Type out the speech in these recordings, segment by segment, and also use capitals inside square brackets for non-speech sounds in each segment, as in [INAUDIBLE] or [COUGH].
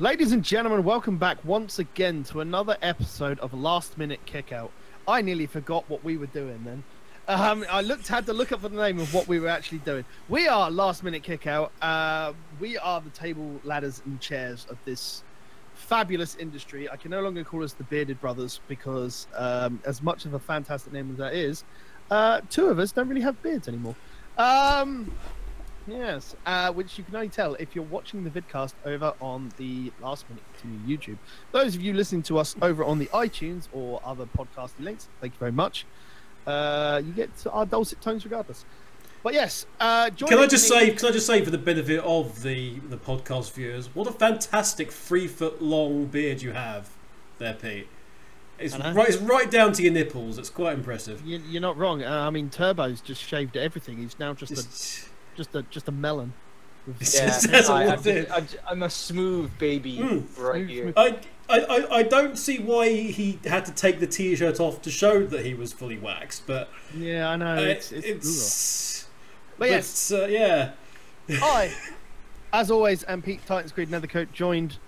Ladies and gentlemen, welcome back once again to another episode of Last Minute Kickout. I nearly forgot what we were doing then. Um, I looked had to look up for the name of what we were actually doing. We are Last Minute Kickout. Uh, we are the table, ladders, and chairs of this fabulous industry. I can no longer call us the Bearded Brothers because, um, as much of a fantastic name as that is, uh, two of us don't really have beards anymore. Um, yes, uh, which you can only tell if you're watching the vidcast over on the Last Minute Continue YouTube. Those of you listening to us over on the iTunes or other podcasting links, thank you very much. Uh, you get our dulcet tones regardless. But yes, uh, Can I just say? Can I just say, for the benefit of the the podcast viewers, what a fantastic three foot long beard you have, there, Pete. It's right. It's right down to your nipples. It's quite impressive. You, you're not wrong. Uh, I mean, Turbo's just shaved everything. He's now just a It's- just a just a melon. Yeah, I, I'm, I'm, a smooth baby Mm. right here. I, I, I- I don't see why he had to take the t-shirt off to show that he was fully waxed, but Yeah, I know. uh, it's, it's, it's- But yes, uh, yeah. [LAUGHS] I, as always, am Pete Titans Creed Nethercoat, joined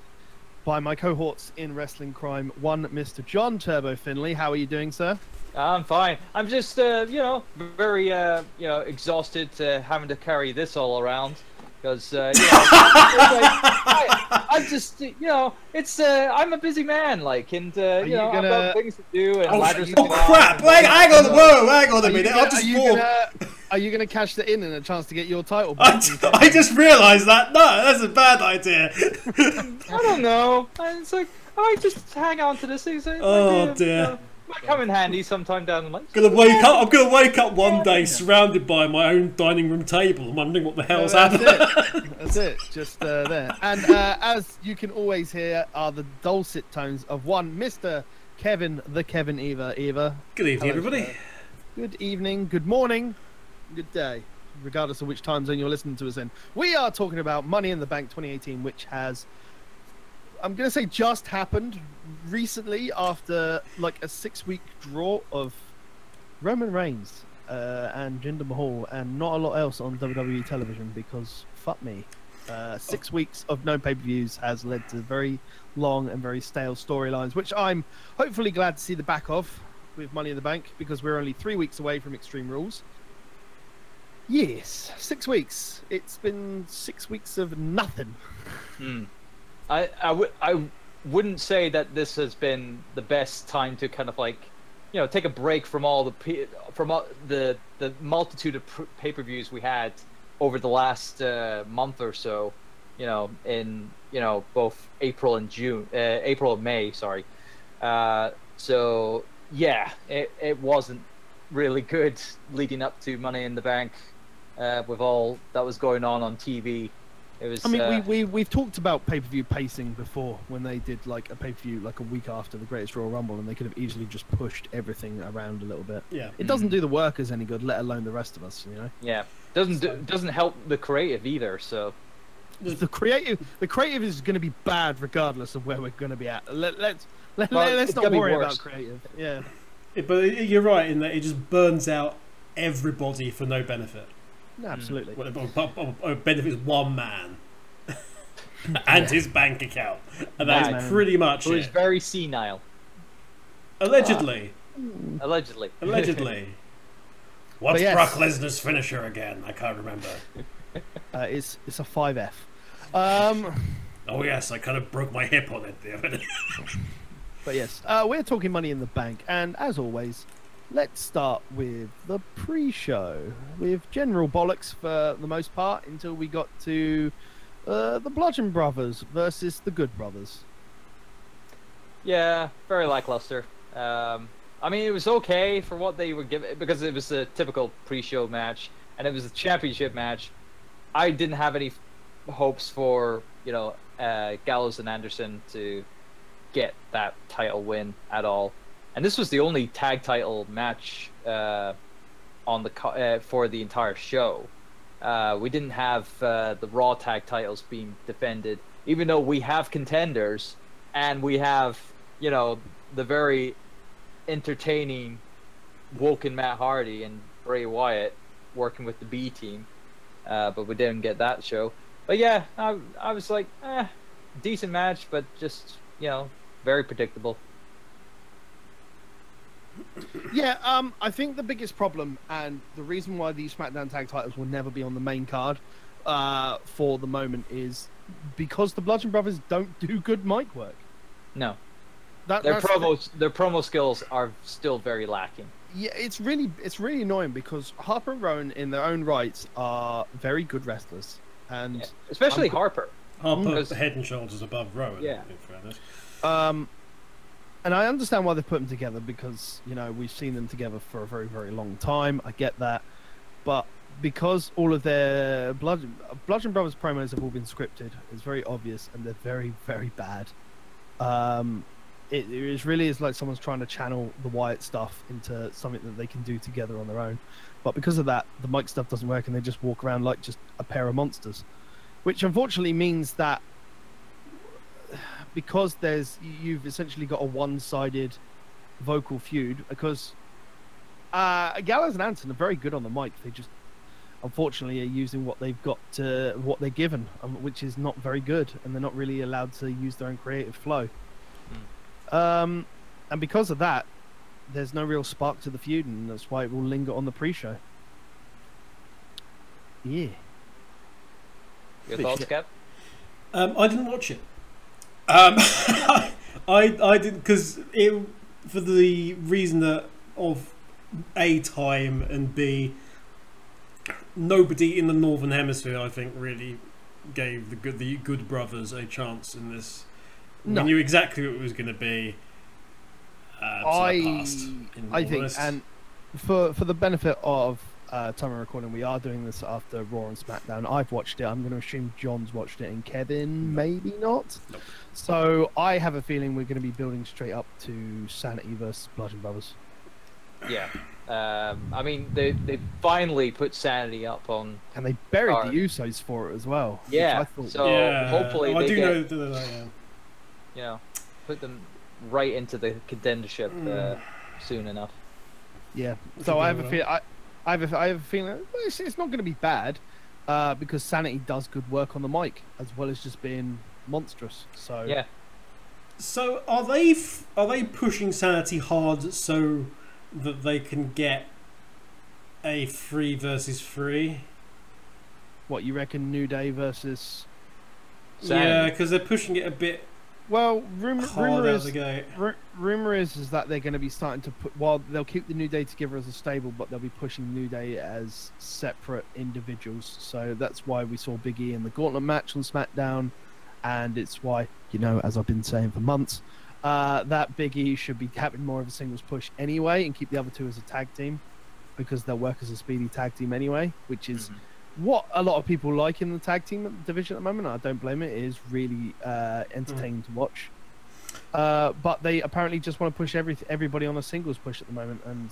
by my cohorts in wrestling crime. One, Mr. John Turbo Finley. How are you doing, sir? I'm fine. I'm just, uh, you know, very, uh, you know, exhausted uh, having to carry this all around because, uh, you know, I, I'm just, you know, it's, uh, I'm a busy man, like, and, uh, you you know, I've gonna- got things to do and Oh, ladders to oh climb crap! and- Hang, hang on, whoa, hang on a minute. gonna- I just are you gonna- Are you going to cash the in and a chance to get your title? I, back? d- I just realised that. No, that's a bad idea. I don't know. It's like, I just hang on to this. It's like, Oh, uh, dear. you know, might come in handy sometime down the line. gonna wake up. I'm gonna wake up one day surrounded by my own dining room table, and wondering what the hell's That's happening. it. [LAUGHS] That's it. Just uh, there. And uh, as you can always hear, are the dulcet tones of one Mr. Kevin, the Kevin Eva. Eva, Good evening, Hello, everybody. sir. good evening, good morning, good day, regardless of which time zone you're listening to us in. We are talking about Money in the Bank 2018, which has, I'm going to say, just happened recently after like a six week draw of Roman Reigns uh, and Jinder Mahal, and not a lot else on WWE television because fuck me. Uh, six weeks of no pay per views has led to very long and very stale storylines, which I'm hopefully glad to see the back of with Money in the Bank because we're only three weeks away from Extreme Rules. Yes, six weeks. It's been six weeks of nothing. Hmm. I I would I wouldn't say that this has been the best time to kind of like, you know, take a break from all the from all the the multitude of pay-per-views we had over the last uh, month or so. You know, in you know both April and June, uh, April and May. Sorry. Uh, so yeah, it it wasn't really good leading up to Money in the Bank, uh, with all that was going on on TV. It was. I mean, uh, we, we we've talked about pay per view pacing before when they did like a pay per view like a week after the Greatest Royal Rumble, and they could have easily just pushed everything around a little bit. Yeah. It doesn't do the workers any good, let alone the rest of us. You know, Yeah, doesn't do, doesn't help the creative either. So the creative the creative is going to be bad regardless of where we're going to be at. Let, let's let, Well, let, us not worry about creative. Yeah, It- but it- you're right in that it just burns out everybody for no benefit. No, absolutely. Well, it- but- but- but It benefits one man [LAUGHS] and his bank account, and that Man. pretty much who is it. very senile, Allegedly, allegedly. allegedly. [LAUGHS] What's yes. Brock Lesnar's finisher again? I can't remember. [LAUGHS] Uh, it's it's a five F. Um, Oh yes, I kind of broke my hip on it the other day. But yes, uh, we're talking Money in the Bank, and as always, let's start with the pre-show with general bollocks for the most part until we got to uh, the Bludgeon Brothers versus the Good Brothers. Yeah, very lackluster. Um, I mean, it was okay for what they were given because it was a typical pre-show match and it was a championship match. I didn't have any hopes for you know uh, Gallows and Anderson to get that title win at all, and this was the only tag title match uh, on the uh, for the entire show. Uh, we didn't have uh, the Raw tag titles being defended, even though we have contenders and we have you know the very entertaining Woken Matt Hardy and Bray Wyatt working with the B team, uh, but we didn't get that show. But yeah, I, I was like, eh, decent match, but just you know, very predictable. Yeah, um, I think the biggest problem and the reason why these SmackDown tag titles will never be on the main card uh, for the moment is because the Bludgeon Brothers don't do good mic work. No, That, their that's the promo their promo skills are still very lacking. Yeah, it's really it's really annoying because Harper and Rowan in their own rights are very good wrestlers, and Yeah. Especially I'm- Harper. Harper Because- head and shoulders above Rowan. Yeah. In fairness. Um, and I understand why they put them together because you know we've seen them together for a very very long time. I get that, but because all of their blood Bludgeon Brothers promos have all been scripted, it's very obvious and they're very very bad. Um, it, it really is like someone's trying to channel the Wyatt stuff into something that they can do together on their own. But because of that, the mic stuff doesn't work, and they just walk around like just a pair of monsters, which unfortunately means that because there's you've essentially got a one-sided vocal feud because uh, Gallows and Anderson are very good on the mic. They just unfortunately are using what they've got to what they're given, um, which is not very good, and they're not really allowed to use their own creative flow. Um, and because of that, there's no real spark to the feud, and that's why it will linger on the pre-show. Yeah. Your Bit thoughts. Cap? Um, I didn't watch it. Um, [LAUGHS] I I did because it for the reason that of a time and b nobody in the northern hemisphere I think really gave the good the good brothers a chance in this. No. We knew exactly what it was going to be. Uh, I I think, and for for the benefit of uh, time of recording, we are doing this after Raw and SmackDown. I've watched it. I'm going to assume John's watched it, and Kevin maybe not. Nope. So I have a feeling we're going to be building straight up to Sanity versus Bludgeon Brothers. Yeah. Um, I mean, they they finally put Sanity up on. And they buried Alright. the Usos for it as well. which Yeah, I thought so- yeah, hopefully oh, I they do get- know that. that, yeah. You know, put them right into the contendership uh, soon enough. Yeah. So I have a well. feel. I, I have a, I have a feeling well, it's, it's not going to be bad, uh, because Sanity does good work on the mic as well as just being monstrous. So Yeah. So are they f- are they pushing sanity hard so that they can get a free versus free? what you reckon? New Day versus Yeah, because they're pushing it a bit well, rumor, hard rumor is the. Ru- rumor is is that they're going to be starting to put while they'll keep the New Day together as a stable, but they'll be pushing New Day as separate individuals. So that's why we saw Big E in the Gauntlet match on SmackDown, and it's why you know, as I've been saying for months, uh, that Big E should be having more of a singles push anyway, and keep the other two as a tag team because they'll work as a speedy tag team anyway, which is what a lot of people like in the tag team division at the moment. I don't blame it. It is really uh, entertaining to watch. Uh, but they apparently just want to push every everybody on a singles push at the moment, and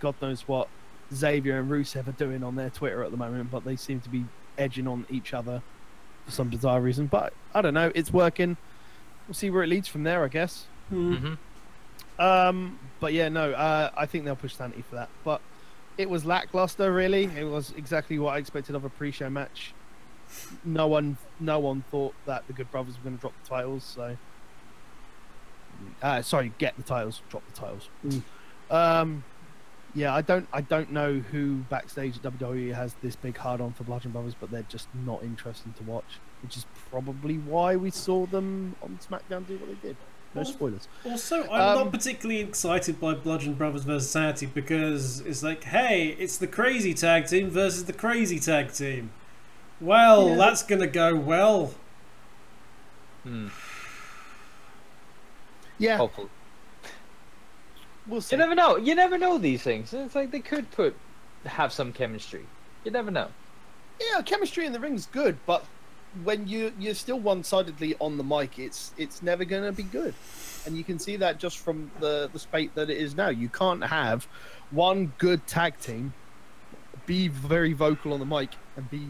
God knows what Xavier and Rusev are doing on their Twitter at the moment. But they seem to be edging on each other for some bizarre reason. But I don't know. It's working. We'll see where it leads from there, I guess. Hmm. hmm Um, but yeah, no, uh, I think they'll push Sanity for that. But it was lackluster, really. It was exactly what I expected of a pre-show match. No one, no one thought that the Good Brothers were going to drop the titles. So, uh, sorry, get the titles, drop the titles. Um, yeah, I don't, I don't know who backstage at WWE has this big hard on for Bludgeon Brothers, but they're just not interesting to watch, which is probably why we saw them on SmackDown do what they did. No spoilers. Also, I'm Um, not particularly excited by Bludgeon Brothers versus Sanity because it's like, hey, it's the crazy tag team versus the crazy tag team. Well, Yeah. that's gonna go well. Hmm. Yeah, Hopefully. we'll see. You never know. You never know these things. It's like they could put have some chemistry. You never know. Yeah, chemistry in the ring's good, but when you you're still one-sidedly on the mic, it's it's never going to be good, and you can see that just from the the spate that it is now. You can't have one good tag team be very vocal on the mic and be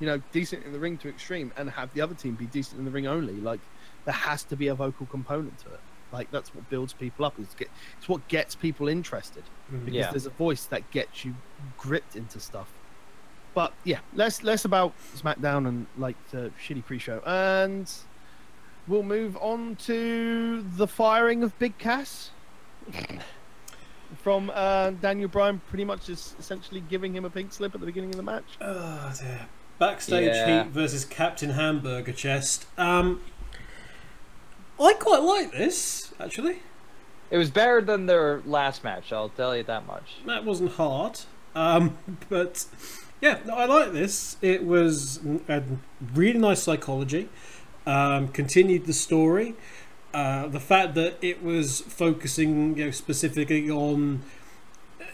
you know decent in the ring to extreme, and have the other team be decent in the ring only. Like there has to be a vocal component to it. Like that's what builds people up. It's get it's what gets people interested Mhm. because Yeah. there's a voice that gets you gripped into stuff. But yeah, less less about SmackDown and like the shitty pre-show. And we'll move on to the firing of Big Cass [LAUGHS] from uh, Daniel Bryan, pretty much is essentially giving him a pink slip at the beginning of the match. Oh dear. Backstage Yeah. heat versus Captain Hamburger Chest. Um, I quite like this actually. It was better than their last match. I'll tell you that much. That wasn't hard. Um, [LAUGHS] but yeah, no, I like this. It was a really nice psychology. Um, continued the story. Uh, the fact that it was focusing you know, specifically on uh,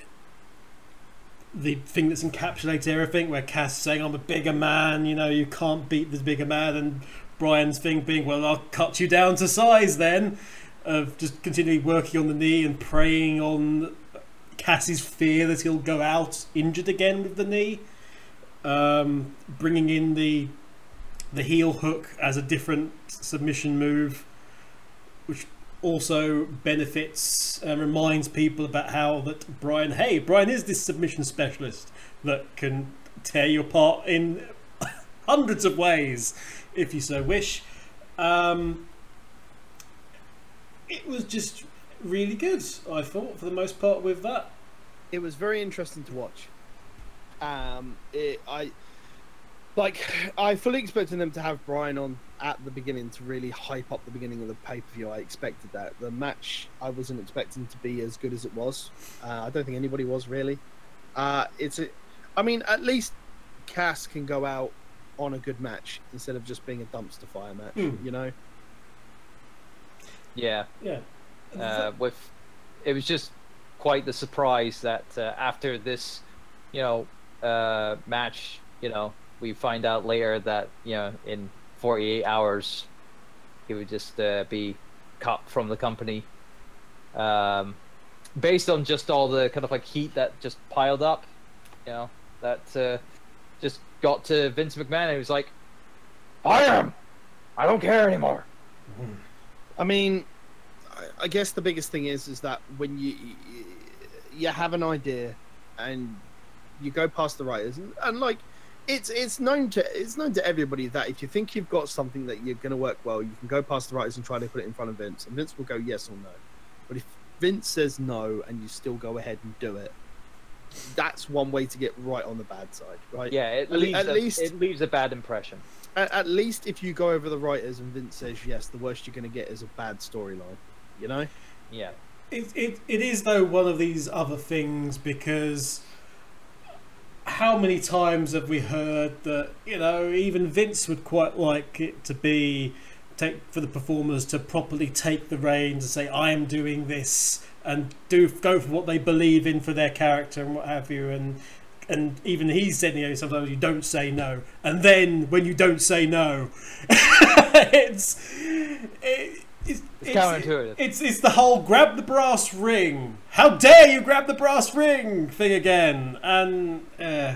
the thing that's encapsulated everything, where Cass saying, I'm a bigger man, you know, you can't beat this bigger man, and Bryan's thing being, well, I'll cut you down to size then, of just continually working on the knee and preying on Cass's fear that he'll go out injured again with the knee, um, bringing in the the heel hook as a different submission move, which also benefits and reminds people about how that Bryan, hey, Bryan is this submission specialist that can tear you apart in [LAUGHS] hundreds of ways if you so wish. Um, it was just really good, I thought, for the most part, with that. It was very interesting to watch. Um, it, I like. I fully expected them to have Bryan on at the beginning to really hype up the beginning of the pay per view. I expected that. The match I wasn't expecting to be as good as it was. Uh, I don't think anybody was really. Uh, it's a, I mean, at least Cass can go out on a good match instead of just being a dumpster fire match. Hmm. You know. Yeah. Yeah. Uh, with it was just quite the surprise that uh, after this you know uh, match you know we find out later that you know in 48 hours he would just uh, be cut from the company. Um, based on just all the kind of like heat that just piled up you know that uh, just got to Vince McMahon and he was like fire him! I don't care anymore. I mean, I- guess the biggest thing is is that when you you have an idea and you go past the writers and, and like it's it's known to it's known to everybody that if you think you've got something that you're going to work well, you can go past the writers and try to put it in front of Vince, and Vince will go yes or no. But if Vince says no and you still go ahead and do it, that's one way to get right on the bad side, right? yeah it At leaves at a, least- it leaves a bad impression At, at least if you go over the writers and Vince says yes, the worst you're going to get is a bad storyline. You know? yeah It, it, it is though one of these other things because how many times have we heard that you know even Vince would quite like it to be take for the performers to properly take the reins and say I am doing this and do go for what they believe in for their character and what have you and and even he said you know sometimes you don't say no and then when you don't say no [LAUGHS] it's it, it's, It's counterintuitive. it's it's the whole grab the brass ring. How dare you grab the brass ring thing again? And uh,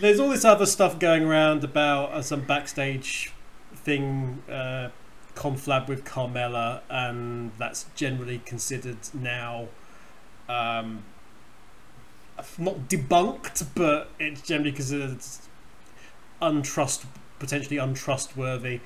there's all this other stuff going around about uh, some backstage thing, uh, conflab with Carmella, and that's generally considered now um, not debunked, but it's generally considered untrust potentially untrustworthy.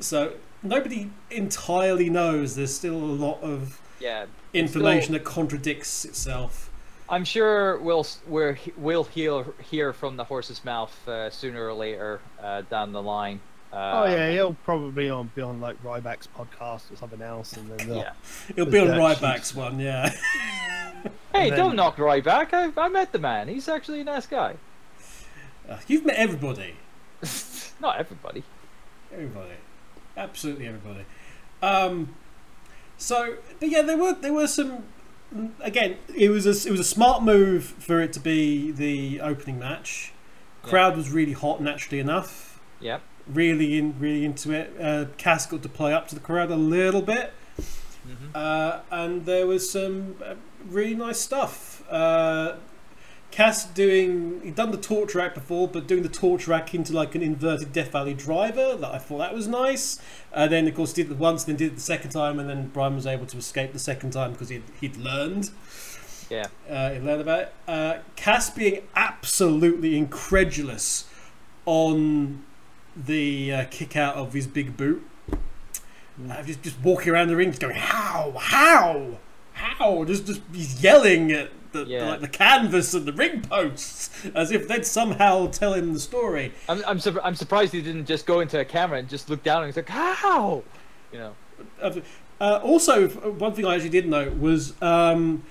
So nobody entirely knows. There's still a lot of yeah information that contradicts itself. I'm sure we'll we're, we'll hear hear from the horse's mouth uh, sooner or later uh, down the line. Uh, oh yeah, he'll probably on be on like Ryback's podcast or something else, and then they'll- yeah. It'll be on That Ryback's one, yeah. [LAUGHS] Hey, then- don't knock Ryback. I I met the man. He's actually a nice guy. Uh, You've met everybody. [LAUGHS] Not everybody. Everybody, absolutely everybody. Um, so, but yeah, there were there were some. Again, it was a it was a smart move for it to be the opening match. Yeah. Crowd was really hot, naturally enough. Yep. Really in, really into it. Uh, Cass got to play up to the crowd a little bit, Mhm. uh, and there was some uh, really nice stuff. Uh, Cass doing he'd done the torture rack before, but doing the torture rack into like an inverted Death Valley driver. That I thought that was nice. And then of course did it once, then did it the second time, and then Bryan was able to escape the second time because he'd, he'd learned. Yeah. Uh, he learned about it. Uh, Cass being absolutely incredulous on the uh, kick out of his big boot. uh, just just walking around the ring, just going how, how, how, just just he's yelling at the, the- Yeah. like the canvas and the ring posts as if they'd somehow tell him the story. I'm I'm, sur- I'm surprised he didn't just go into a camera and just look down and he's like, how? You know. Uh, also, one thing I actually did note was um,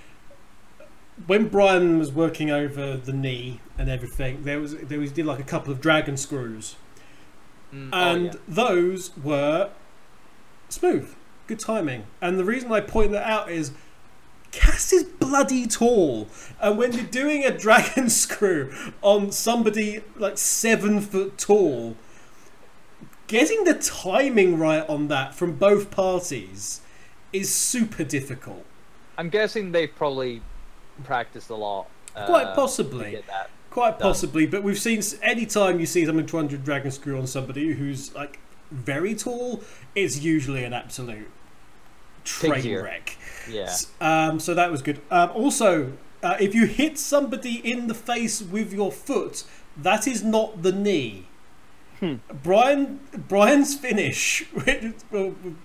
when Bryan was working over the knee and everything, there was there was did like a couple of dragon screws, Mm, and oh, yeah. those were smooth, good timing. And the reason I point that out is. Cass is bloody tall, and when you're doing a dragon [LAUGHS] screw on somebody like seven foot tall, getting the timing right on that from both parties is super difficult. I'm guessing they've probably practiced a lot. Uh, Quite possibly. Quite Done. possibly, but we've seen any time you see someone trying to dragon screw on somebody who's like very tall, it's usually an absolute train wreck. Yeah. Um, so that was good. Um, also, uh, if you hit somebody in the face with your foot, that is not the knee. Hmm. Bryan Bryan's finish [LAUGHS]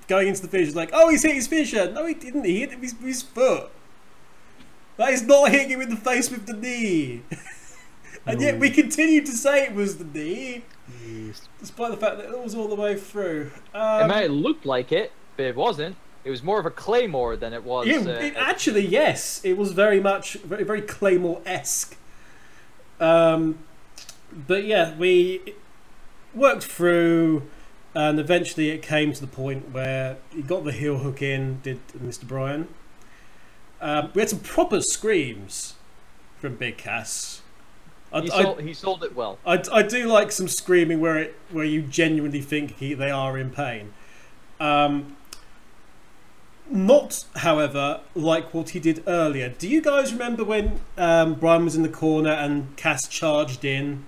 going into the finish is like, oh, he's hit his finisher. No, he didn't. He hit him with his foot. That is not hitting him in the face with the knee. [LAUGHS] and yet we continue to say it was the knee, despite the fact that it was all the way through. it may might have looked like it, but it wasn't. It was more of a claymore than it was. It, uh, it actually, yes, it was very much very, very Claymore esque. Um, but yeah, we worked through, and eventually it came to the point where he got the heel hook in. Did Mr. Bryan? Um, we had some proper screams from Big Cass. I, he, I- sold, he sold it well. I, I do like some screaming where it where you genuinely think he, they are in pain. Um, not, however, like what he did earlier. Do you guys remember when um, Bryan was in the corner and Cass charged in,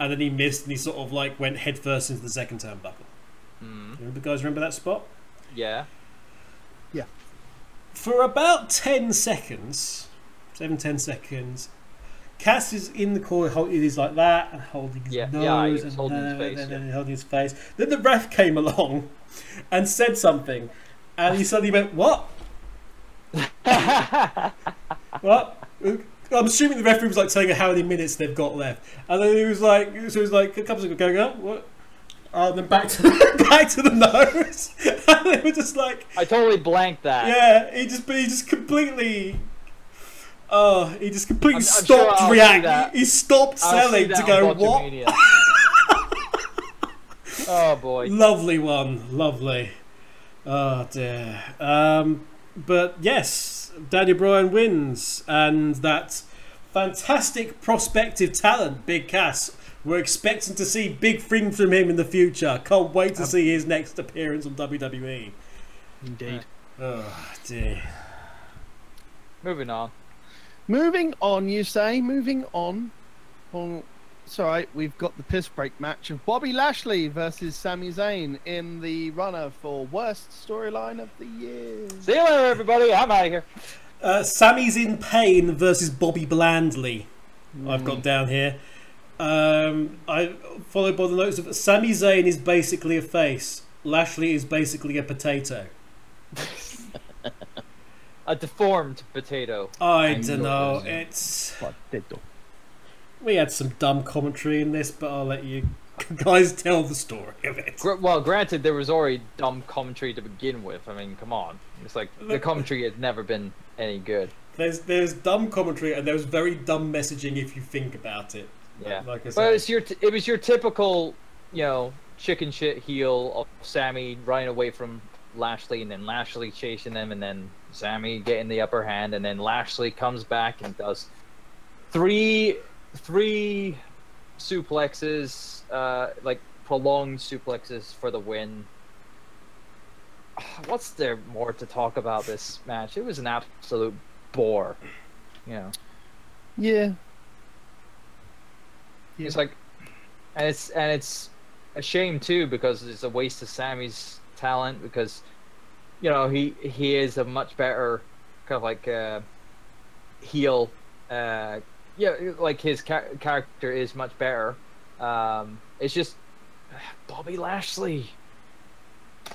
and then he missed and he sort of like went headfirst into the second turnbuckle? Mm. You guys remember that spot? Yeah. Yeah. For about 10 seconds, 7 10 seconds, Cass is in the corner, holding he's like that, and holding his Yeah, nose, yeah, he was and, holding his uh, face, and yeah. then holding his face. Then the ref came along and said something, and he suddenly went, What? [LAUGHS] What? I'm assuming the referee was like telling her how many minutes they've got left, and then he was like, so it was like a couple of going up, what? Uh, and then back to the, [LAUGHS] back to the nose, [LAUGHS] and they were just like, I totally blanked that. yeah, he just, but he just completely. Oh, he just completely I'm- I'm stopped I'll reacting. that. He stopped selling to go, what? Oh boy. Lovely one, lovely. Oh dear. Um, but yes, Daniel Bryan wins, and that fantastic prospective talent, Big Cass. We're expecting to see big things from him in the future. Can't wait to Um, see his next appearance on WWE. Indeed. Oh dear. Moving on. Moving on, you say? Moving on. Well, it's alright, we've got the piss break match of Bobby Lashley versus Sami Zayn in the runner for worst storyline of the year. See you later, everybody. I'm out of here. Uh, Sammy's in pain versus Bobby Blandley. I've got down here. Um, I followed by the notes of Sami Zayn is basically a face. Lashley is basically a potato. [LAUGHS] A deformed potato. I I'm don't know. yours. It's Potato. We had some dumb commentary in this, but I'll let you [LAUGHS] guys tell the story of it. Gr- well, granted, there was already dumb commentary to begin with. I mean, come on. It's like the commentary has never been any good. There's there's dumb commentary and there's very dumb messaging if you think about it. Yeah. Like I said. But it's your t- it was your typical, you know, chicken shit heel of Sami running away from Lashley and then Lashley chasing them and then Sami getting the upper hand and then Lashley comes back and does three three suplexes, uh, like prolonged suplexes for the win. [SIGHS] What's there more to talk about this match? It was an absolute bore. You know. Yeah. It's like, and it's and it's a shame too because it's a waste of Sami's talent because, you know, he he is a much better kind of like uh, heel. Uh, yeah, like his char- character is much better. Um, it's just [SIGHS] Bobby Lashley.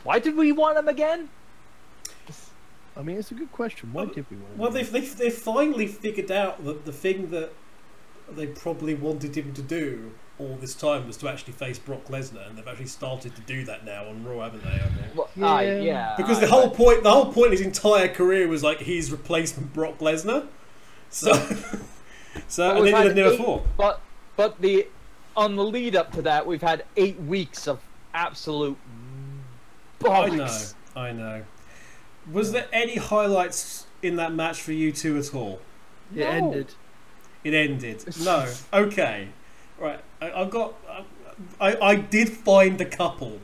Why did we want him again? I mean, it's a good question. Why Well, did we want Well, him? they've, they've, they've finally figured out that the thing that they probably wanted him to do all this time was to actually face Brock Lesnar, and they've actually started to do that now on Raw, haven't they? I think. Well, Yeah. aye, yeah. Because the aye, whole but- point, the whole point of his entire career was like he's replacement Brock Lesnar. So, so But and we've then had they never eight- fought. But but the on the lead up to that, we've had eight weeks of absolute I know, I know. Was there any highlights in that match for you two at all? it No. ended. It ended. [LAUGHS] No. Okay. Right. I, I've got. I, I did find a couple.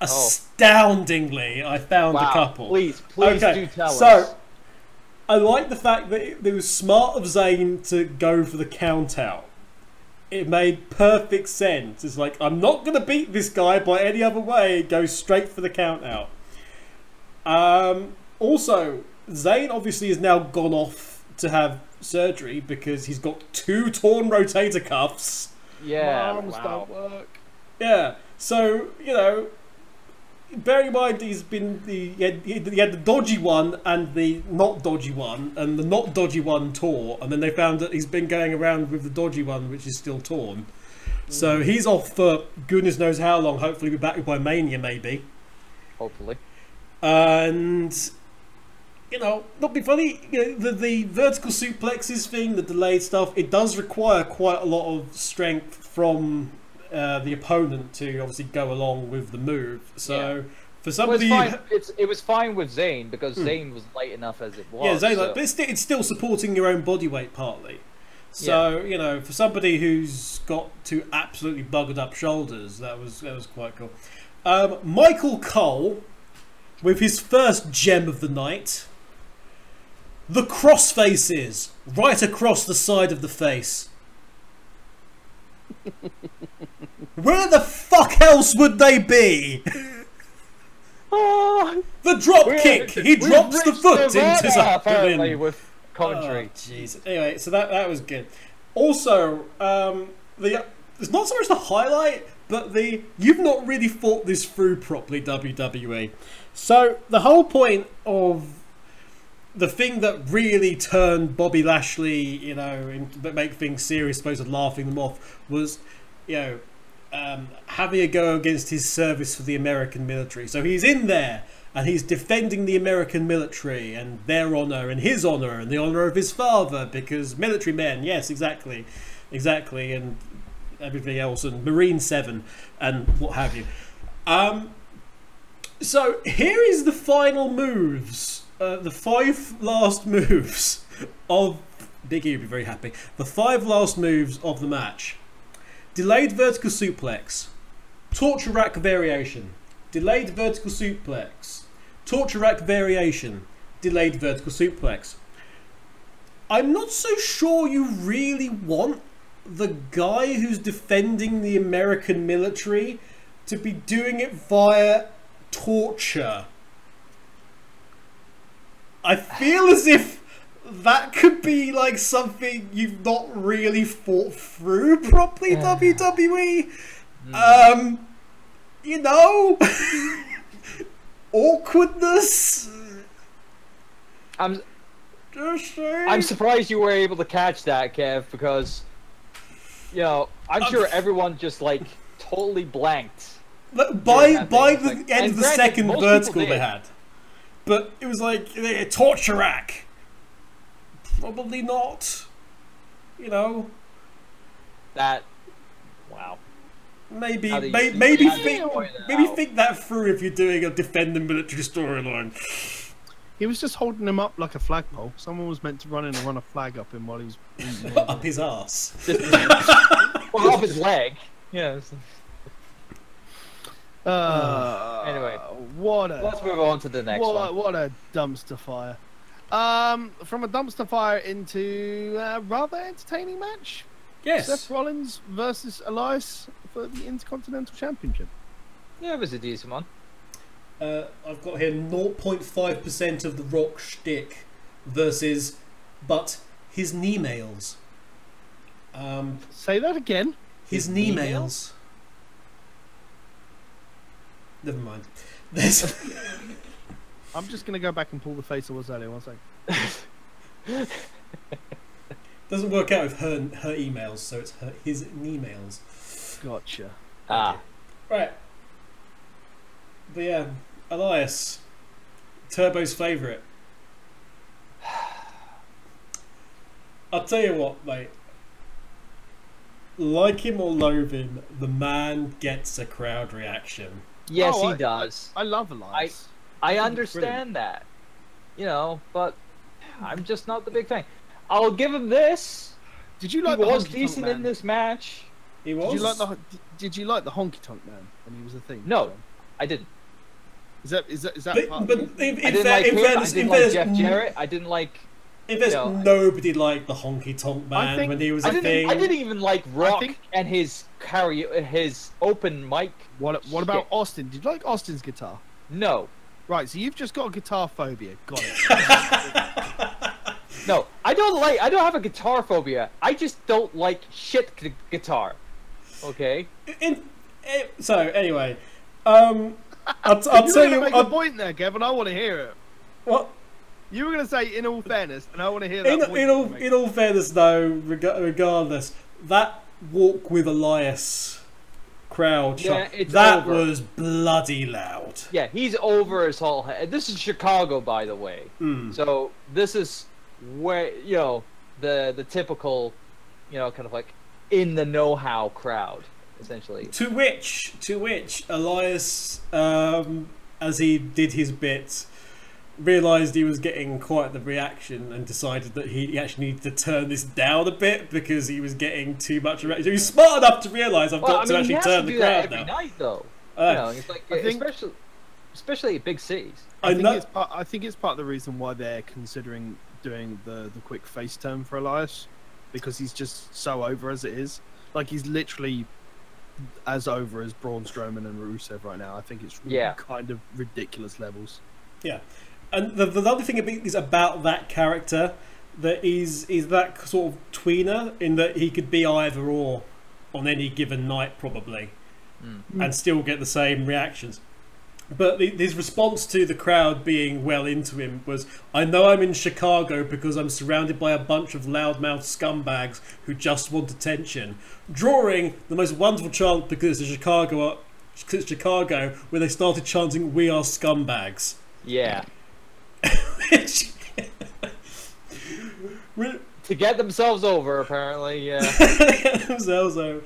Oh. Astoundingly, I found Wow. a couple. Please, please Okay, do tell so- us. I like the fact that it, it was smart of Zayn to go for the count out. It made perfect sense. It's like I'm not going to beat this guy by any other way. Go straight for the count out. Um, also, Zayn obviously has now gone off to have surgery because he's got two torn rotator cuffs. Yeah. Arms wow. don't work. Yeah. So you know, bearing in mind he's been the he had, he had the dodgy one and the not dodgy one, and the not dodgy one tore, and then they found that he's been going around with the dodgy one, which is still torn. So mm. he's off for goodness knows how long. Hopefully, we'll be back by Mania, maybe. Hopefully. And you know, not be funny. You know, the the vertical suplexes thing, the delayed stuff, it does require quite a lot of strength from uh, the opponent to obviously go along with the move. So Yeah. for Well, somebody, it's fine. It's it was fine with Zayn because Zayn was light enough as it was. Hmm. yeah, Zay, so- like, but it's, it's still supporting your own body weight partly. So you know, for somebody who's got two absolutely buggered up shoulders, that was that was quite cool. Um, Michael Cole, with his first gem of the night, the cross faces right across the side of the face. [LAUGHS] Where the fuck else would they be? Oh, The drop kick. He drops the foot into something. apparently with. Oh, jeez. Anyway, so that that was good. Also, um, the it's not so much the highlight, but the you've not really thought this through properly, WWE. So the whole point of the thing that really turned Bobby Lashley, you know, that make things serious, supposed to laughing them off, was, you know, um, having a go against his service for the American military. So he's in there and he's defending the American military and their honor and his honor and the honor of his father because military men, yes, exactly, exactly, and everything else, and Marine Seven and what have you. Um, so here is the final moves, uh, the five last [LAUGHS] moves of Big E would be very happy. The five last moves of the match: delayed vertical suplex, torture rack variation, delayed vertical suplex, torture rack variation, delayed vertical suplex. I'm not so sure you really want the guy who's defending the American military to be doing it via torture. I feel as if that could be like something you've not really thought through properly, WWE. Um, you know, [LAUGHS] awkwardness. I'm Just saying. I'm surprised you were able to catch that, Kev, because you know I'm Um, sure everyone just like totally blanked. But by by the think- end of the granted, second vertical they had, but it was like a torture rack. Probably not. You know, That wow. maybe How do you may, maybe think maybe out. think that through if you're doing a defend the military storyline. He was just holding him up like a flagpole. Someone was meant to run in and run a flag up him while he was. [LAUGHS] Up his ass. well, off his leg. Yes. Uh, Anyway. what a Let's move on to the next what, one. what a dumpster fire. Um, from a dumpster fire into a rather entertaining match. Yes. Seth Rollins versus Elias for the Intercontinental Championship. Yeah, it was a decent one. Uh, I've got here 0.5% of the rock shtick versus, but his knee mails. Um, Say that again. his His knee knee mails. never mind. There's [LAUGHS] I'm just gonna go back and pull the face I was earlier. One second. [LAUGHS] doesn't work out with her her emails, so it's her his emails. Gotcha. Ah, Right. But yeah, Elias, Turbo's favourite. [SIGHS] I'll tell you what, mate. Like him or loathe him, the man gets a crowd reaction. yes, Oh, he I- does. I love Elias. I think it's understand that, you know, but I'm just not the big fan. I'll give him this. Did you He like the was honky decent tonk in man? this match. He was. Did you like the Did you like the honky tonk man when he was a thing? No. John? I didn't. Is that is that is that But, part? but of in, it? in I didn't fair- like in him. I fairness, in didn't like Jeff Jarrett. I didn't like. In fairness, you know, nobody liked the honky tonk man think- when he was I a thing. I didn't even like Rock think- and his carry his open mic. What what about Austin? Did you like Austin's guitar? No, Right, so you've just got a guitar phobia. Got it. [LAUGHS] no, I don't like. I don't have a guitar phobia. I just don't like shit gu- guitar. Okay. In, eh, so anyway, um, I'll, t- I'll you tell you. gonna make I'll, a point there, Kevin. I want to hear it. what You were going to say, in all fairness, and I want to hear that. in, in all make. in all fairness, though, reg- regardless, that walk with Elias crowd Yeah, shot, that over. was bloody loud. Yeah, he's over his whole head. This is Chicago, by the way. Mm. So this is where you know the the typical, you know, kind of like in the know-how crowd, essentially. To which, to which Elias, um, as he did his bit, realised he was getting quite the reaction and decided that he actually needed to turn this down a bit because he was getting too much reaction. He was smart enough to realise I've Well, got I to actually he has turn to the do that crowd every now. night, though. Uh, you know, it's like I think- especially especially at big cities. I I think know- it's part. I think it's part of the reason why they're considering doing the the quick face turn for Elias, because he's just so over as it is. Like he's literally as over as Braun Strowman and Rusev right now. I think it's Yeah. kind of ridiculous levels. And the, the lovely thing about- is about that character that he's he's that sort of tweener in that he could be either or on any given night probably, Mm. and still get the same reactions. But the, his response to the crowd being well into him was, "I know I'm in Chicago because I'm surrounded by a bunch of loudmouth scumbags who just want attention." Drawing the most wonderful chant because it's Chicago, it's Chicago, where they started chanting, "We are scumbags." Yeah, [LAUGHS] to get themselves over, apparently. Yeah. [LAUGHS] themselves over.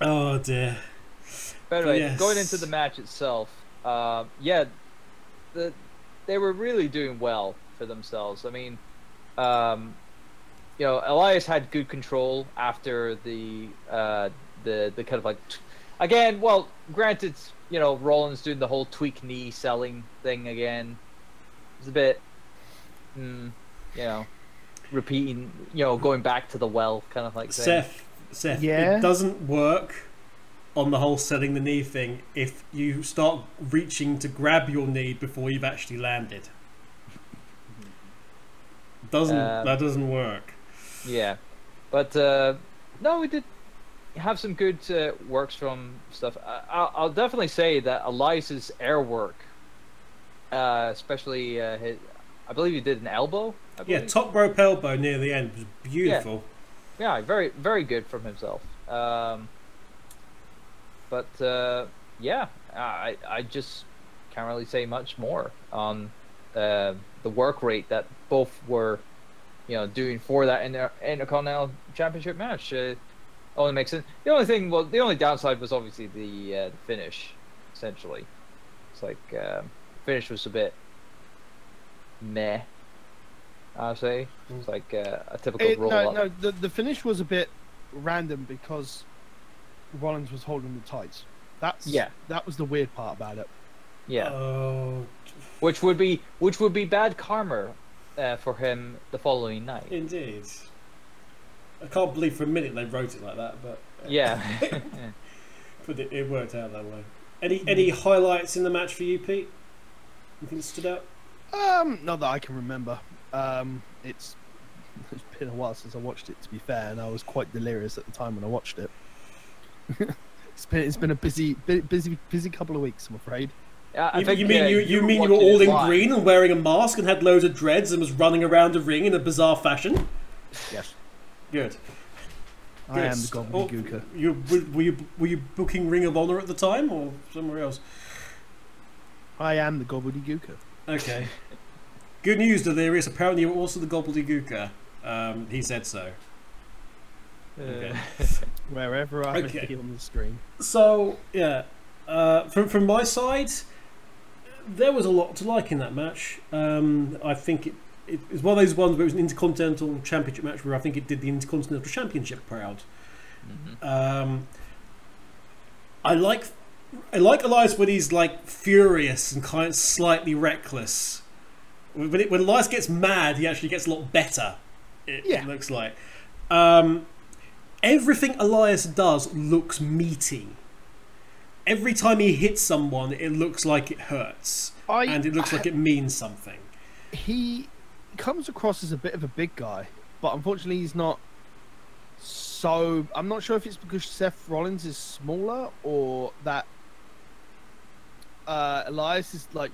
Oh dear. But anyway, Yes. going into the match itself, uh, yeah, the they were really doing well for themselves. I mean, um, you know, Elias had good control after the uh, the the kind of like t- again. Well, granted, you know, Rollins doing the whole tweak knee selling thing again. It's a bit, mm, you know, repeating, you know, going back to the well kind of like thing. Seth, Seth, Yeah? it doesn't work on the whole selling the knee thing if you start reaching to grab your knee before you've actually landed. Doesn't Um, that doesn't work? Yeah, but uh, no, we did have some good uh, works from stuff. I, I'll, I'll definitely say that Elias's air work, uh, especially uh, his, I believe he did an elbow. Yeah, top rope elbow near the end was beautiful. yeah, very very good from himself. Um, but uh, yeah, I I just can't really say much more on uh, the work rate that both were, you know, doing for that Inter- Intercontinental Championship match. Uh, only makes sense. The only thing, well, the only downside was obviously the uh, finish. Essentially, it's like um, finish was a bit meh. I'd say it's like uh, a typical It, roll no, up. no, the the finish was a bit random because Rollins was holding the tights. That's Yeah. That was the weird part about it. Yeah. Oh, which would be which would be bad karma uh, for him the following night. indeed. I can't believe for a minute they wrote it like that, but Yeah. [LAUGHS] [LAUGHS] but it, it worked out that way. Any any highlights in the match for you, Pete? Anything stood out? Um, not that I can remember. Um, it's [LAUGHS] it's been a while since I watched it. To be fair, and I was quite delirious at the time when I watched it. [LAUGHS] It's been it's been a busy busy busy couple of weeks. I'm afraid. Yeah, I You, think, you mean uh, you, you mean you were all in live. green and wearing a mask and had loads of dreads and was running around the ring in a bizarre fashion? Yes. Good. I am the Yes. gobbledygooker. Oh, you were, were you were you booking Ring of Honor at the time or somewhere else? I am the gobbledygooker. Okay. Good news, Delirious. Apparently, you're also the gobbledygooker. Um, he said so. Uh, Okay. [LAUGHS] Wherever I Okay. may be on the screen. So yeah, uh, from from my side, there was a lot to like in that match. Um, I think it, it was one of those ones where it was an intercontinental championship match where I think it did the intercontinental championship proud. mhm. Um, I like I like Elias when he's like furious and kind of slightly reckless. When, it, when Elias gets mad, he actually gets a lot better. It, Yeah. it looks like. Um, everything Elias does looks meaty. Every time he hits someone, it looks like it hurts, I and it looks like it means something. he comes across as a bit of a big guy, but unfortunately he's not so. I'm not sure if it's because Seth Rollins is smaller or that uh, Elias is like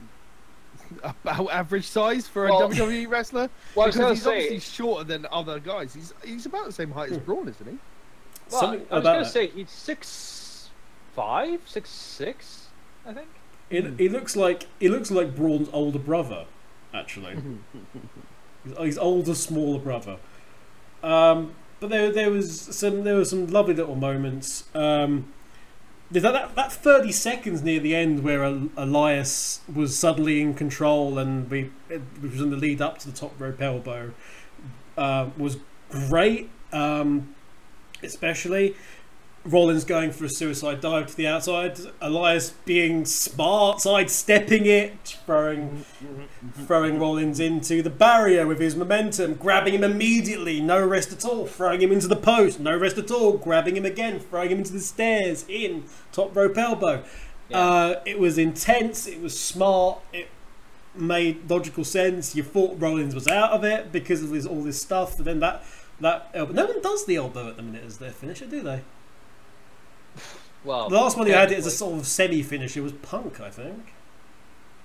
[LAUGHS] about average size for a Well- WWE wrestler. [LAUGHS] Well, because he's say, obviously shorter than other guys. He's he's about the same height as Hmm. Braun, isn't he? well, Something I was about gonna that. say he's six five, six six, I think. It, it looks like it looks like Braun's older brother, actually. [LAUGHS] his, his older, smaller brother. Um, but there, there was some, there were some lovely little moments. Um, there's that, that, that thirty seconds near the end where El- Elias was suddenly in control and we, it was in the lead up to the top rope elbow, uh, was great. Um, especially Rollins going for a suicide dive to the outside, Elias being smart, sidestepping it, throwing throwing Rollins into the barrier with his momentum, grabbing him immediately, no rest at all, throwing him into the post, no rest at all, grabbing him again, throwing him into the stairs, in, top rope elbow. Yeah. Uh, it was intense, it was smart, it made logical sense. You thought Rollins was out of it because of this, all this stuff, and then that, that elbow. No one does the elbow at the minute as their finisher, do they? Well, The last one who had it as a sort of semi finisher was Punk, I think.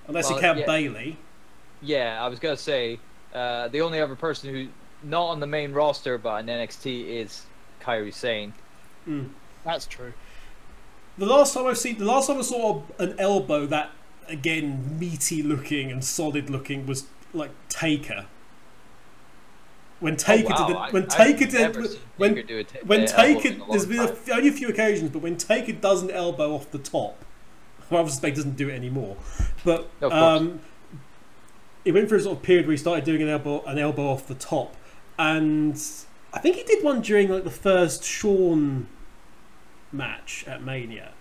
Unless you count yeah. Bayley. Yeah, I was gonna say uh, the only other person who not on the main roster but in NXT is Kairi Sane. Mm. That's true. The last time I've seen, the last time I saw an elbow that again meaty looking and solid looking was like Taker. When Taker oh, wow. did, I- it, when I've Taker did, when Taker do a ta- when Taker, in a long there's been a, only a few occasions, but when Taker does an elbow off the top, well, obviously he doesn't do it anymore. But course. um, he went through a sort of period where he started doing an elbow, an elbow off the top, and I think he did one during like the first Shawn match at Mania,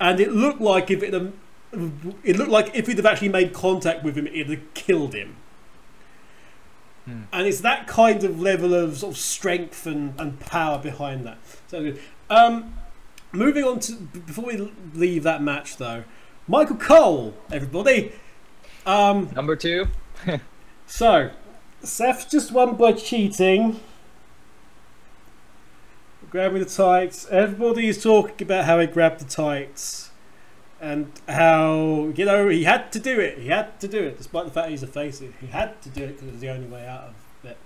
and it looked like if it had, it looked like if he'd have actually made contact with him, it'd have killed him. Hmm. And it's that kind of level of sort of strength and, and power behind that. So good. Um, moving on to before we leave that match though, Michael Cole, everybody. Um, Number two. [LAUGHS] so Seth just won by cheating. Grabbing the tights. Everybody is talking about how he grabbed the tights. And how, you know, he had to do it. He had to do it, despite the fact he's a face. He had to do it because it was the only way out of it.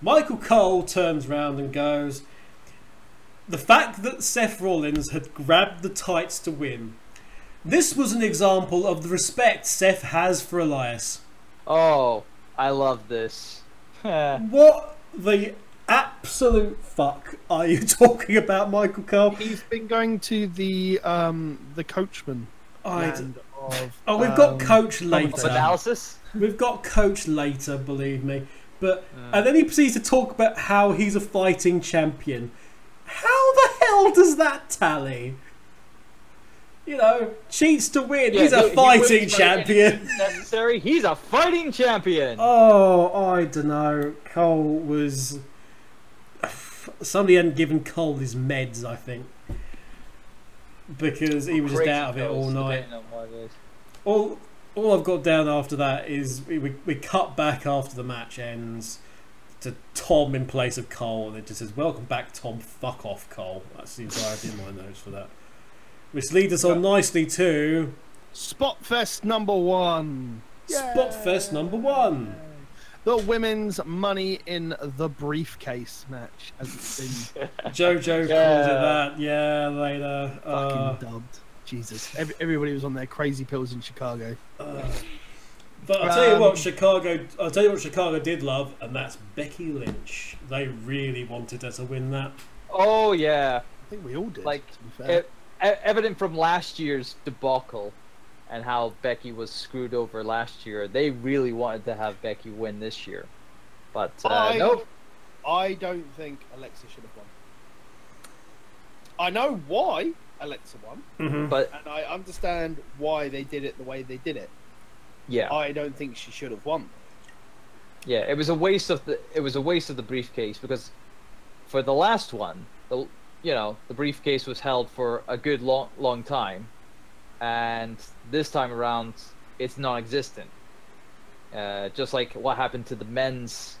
Michael Cole turns round and goes, The fact that Seth Rollins had grabbed the tights to win, this was an example of the respect Seth has for Elias. Oh, I love this. [LAUGHS] What the absolute fuck are you [LAUGHS] talking about, Michael Cole? He's been going to the um the coachman land of. oh, we've got um, coach later. analysis. We've got coach later, believe me. But Uh, and then he proceeds to talk about how he's a fighting champion. How the hell does that tally? You know, cheats to win. yeah, he's he- a he fighting wins by any champion. Necessary. He's a fighting champion. [LAUGHS] Oh, I don't know. Cole was. Somebody hadn't given Cole his meds, I think. Because he was just out of it all night. depending on what it is. All, all I've got down after that is we, we, we cut back after the match ends to Tom in place of Cole, and it just says, "Welcome back, Tom. Fuck off, Cole." That's the entirety of my notes for that. Which leads us on nicely to Spotfest number one. Spotfest number one. The women's money in the briefcase match, as it's been [LAUGHS] JoJo Yeah. calls it that. Yeah, later. fucking Uh, dubbed. Jesus, Every, everybody was on their crazy pills in Chicago. uh, but I'll tell you what, Um, Chicago. I'll tell you what Chicago did love, and that's Becky Lynch. They really wanted her to win that. Oh yeah, I think we all did. Like, to be fair. it, e- evident from last year's debacle and how Becky was screwed over last year. They really wanted to have Becky win this year, but uh, I, nope. I don't think Alexa should have won. I know why Alexa won, Mm-hmm. But and I understand why they did it the way they did it. yeah, I don't think she should have won. yeah, it was a waste of the it was a waste of the briefcase because for the last one, the you know the briefcase was held for a good long long time, and this time around it's non-existent. Uh, just like what happened to the men's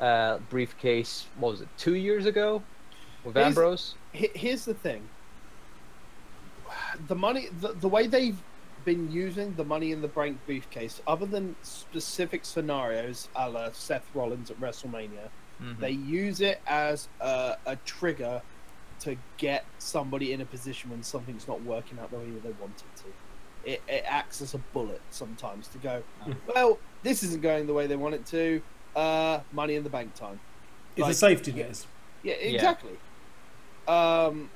uh, briefcase, what was it, two years ago, with Here's- Ambrose? Here's the thing. The money, the, the way they've been using the money in the bank briefcase, other than specific scenarios, a la Seth Rollins at WrestleMania, Mhm. they use it as a, a trigger to get somebody in a position when something's not working out the way they want it to. It, it acts as a bullet sometimes to go, Mm. well, this isn't going the way they want it to. Uh, money in the bank time. It's Like, a safety net. Yeah, exactly. Um,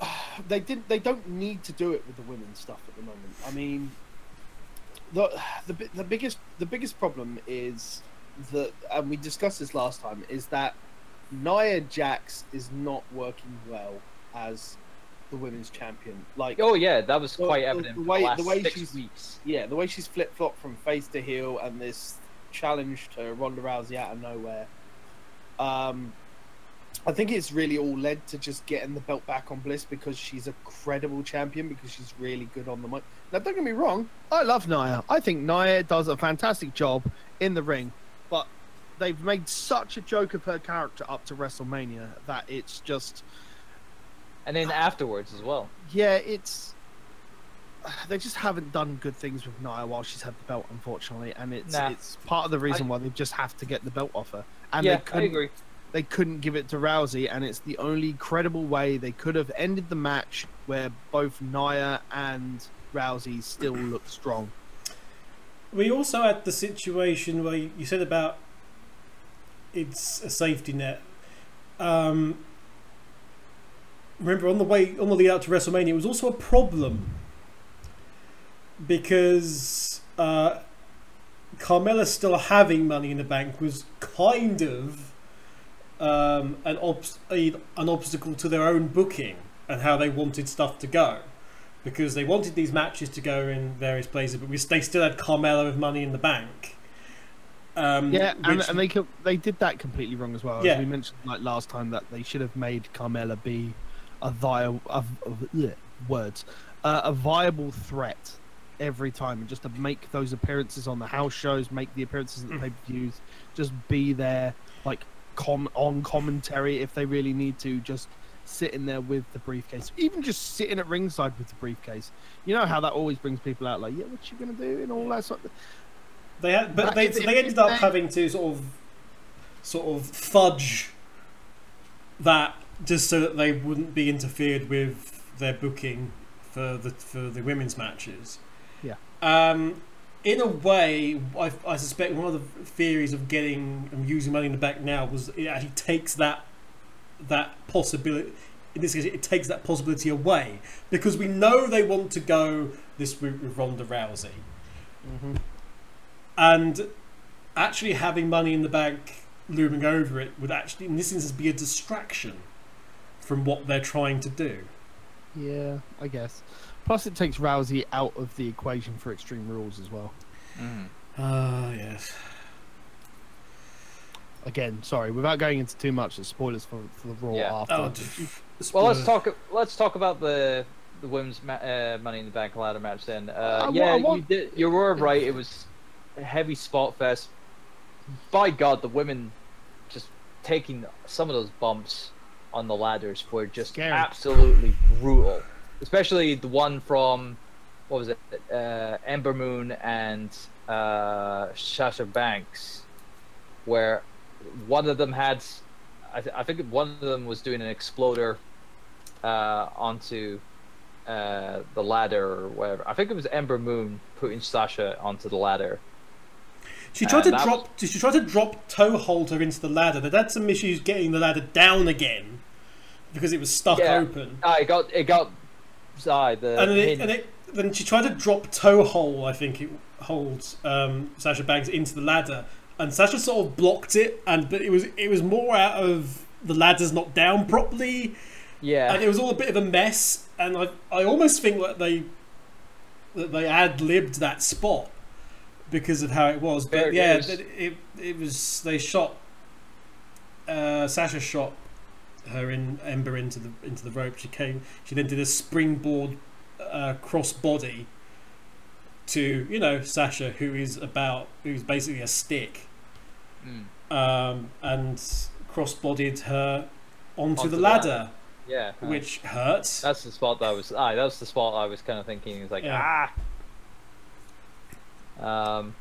[SIGHS] they didn't. They don't need to do it with the women's stuff at the moment. I mean, the the the biggest the biggest problem is that, and we discussed this last time, is that Nia Jax is not working well as the women's champion. Like, Oh yeah, that was quite the- evident the way- the the way she's- weeks. yeah, the way she's flip flopped from face to heel and this challenge to Ronda Rousey out of nowhere. Um, I think it's really all led to just getting the belt back on Bliss because she's a credible champion because she's really good on the mic. Now, don't get me wrong, I love Nia. I think Nia does a fantastic job in the ring, but they've made such a joke of her character up to WrestleMania that it's just And then afterwards as well. yeah, it's they just haven't done good things with Nia while she's had the belt, unfortunately, and it's Nah. it's part of the reason why they just have to get the belt off her. And yeah, they couldn't agree. they couldn't give it to Rousey, and it's the only credible way they could have ended the match where both Nia and Rousey still look strong. We also had the situation where you said about it's a safety net. Um, remember, on the way on the lead out to WrestleMania, it was also a problem because uh, Carmella still having money in the bank was kind of um, an obs- a, an obstacle to their own booking and how they wanted stuff to go because they wanted these matches to go in various places, but we, they still had Carmella with money in the bank. Um, Yeah, and, which- and they they did that completely wrong as well. As we mentioned like last time that they should have made Carmella be a viable a, a, words uh, a viable threat every time, and just to make those appearances on the house shows, make the appearances at the Mm. pay per views, just be there like com on commentary if they really need to, just sitting there with the briefcase, even just sitting at ringside with the briefcase. You know how that always brings people out, like, yeah, what you gonna do and all that sort of. They had, but But they, they ended up they- having to sort of, sort of fudge that just so that they wouldn't be interfered with their booking for the for the women's matches. Yeah. Um, in a way, I, I suspect one of the theories of getting and using money in the bank now was it actually takes that that possibility. In this case, it takes that possibility away because we know they want to go this route with Ronda Rousey Mm-hmm. And actually having money in the bank looming over it would actually in this instance be a distraction from what they're trying to do Yeah, I guess. Plus, it takes Rousey out of the equation for Extreme Rules as well. Mhm. ah yes Again, sorry, without going into too much, the spoilers for, for the Raw Yeah. after. oh, [LAUGHS] Well, let's talk. Let's talk about the the women's ma- uh, Money in the Bank ladder match then. Uh, I yeah, I wa- you did. You were right. It was a heavy spot fest. by God, the women just taking some of those bumps on the ladders were just Scary. absolutely brutal. Especially the one from what was it, uh, Ember Moon and uh, Sasha Banks, where one of them had, I, th- I think one of them was doing an exploder uh, onto uh, the ladder or whatever. I think it was Ember Moon putting Sasha onto the ladder. She tried Uh, to drop. She tried to drop toe hold her into the ladder. They had some issues getting the ladder down again because it was stuck Yeah. open. Ah, it got it got. Sorry, the And then, it, and it, then she tried to drop toe hold. I think it holds um, Sasha Banks into the ladder, and Sasha sort of blocked it. And but it was it was more out of the ladder's not down properly, yeah, and it was all a bit of a mess. And I I almost think that they that they ad libbed that spot because of how it was. But yeah, it, it it was they shot uh, Sasha shot her in Ember into the into the rope. She came. She then did a springboard uh, cross body to you know Sasha, who is about who's basically a stick, Mm. um, and cross bodied her onto, Onto the the ladder, ladder. yeah. which hurts. that's the spot that I was. Ah, that was the spot I was kind of thinking. It's like Yeah. ah. Um,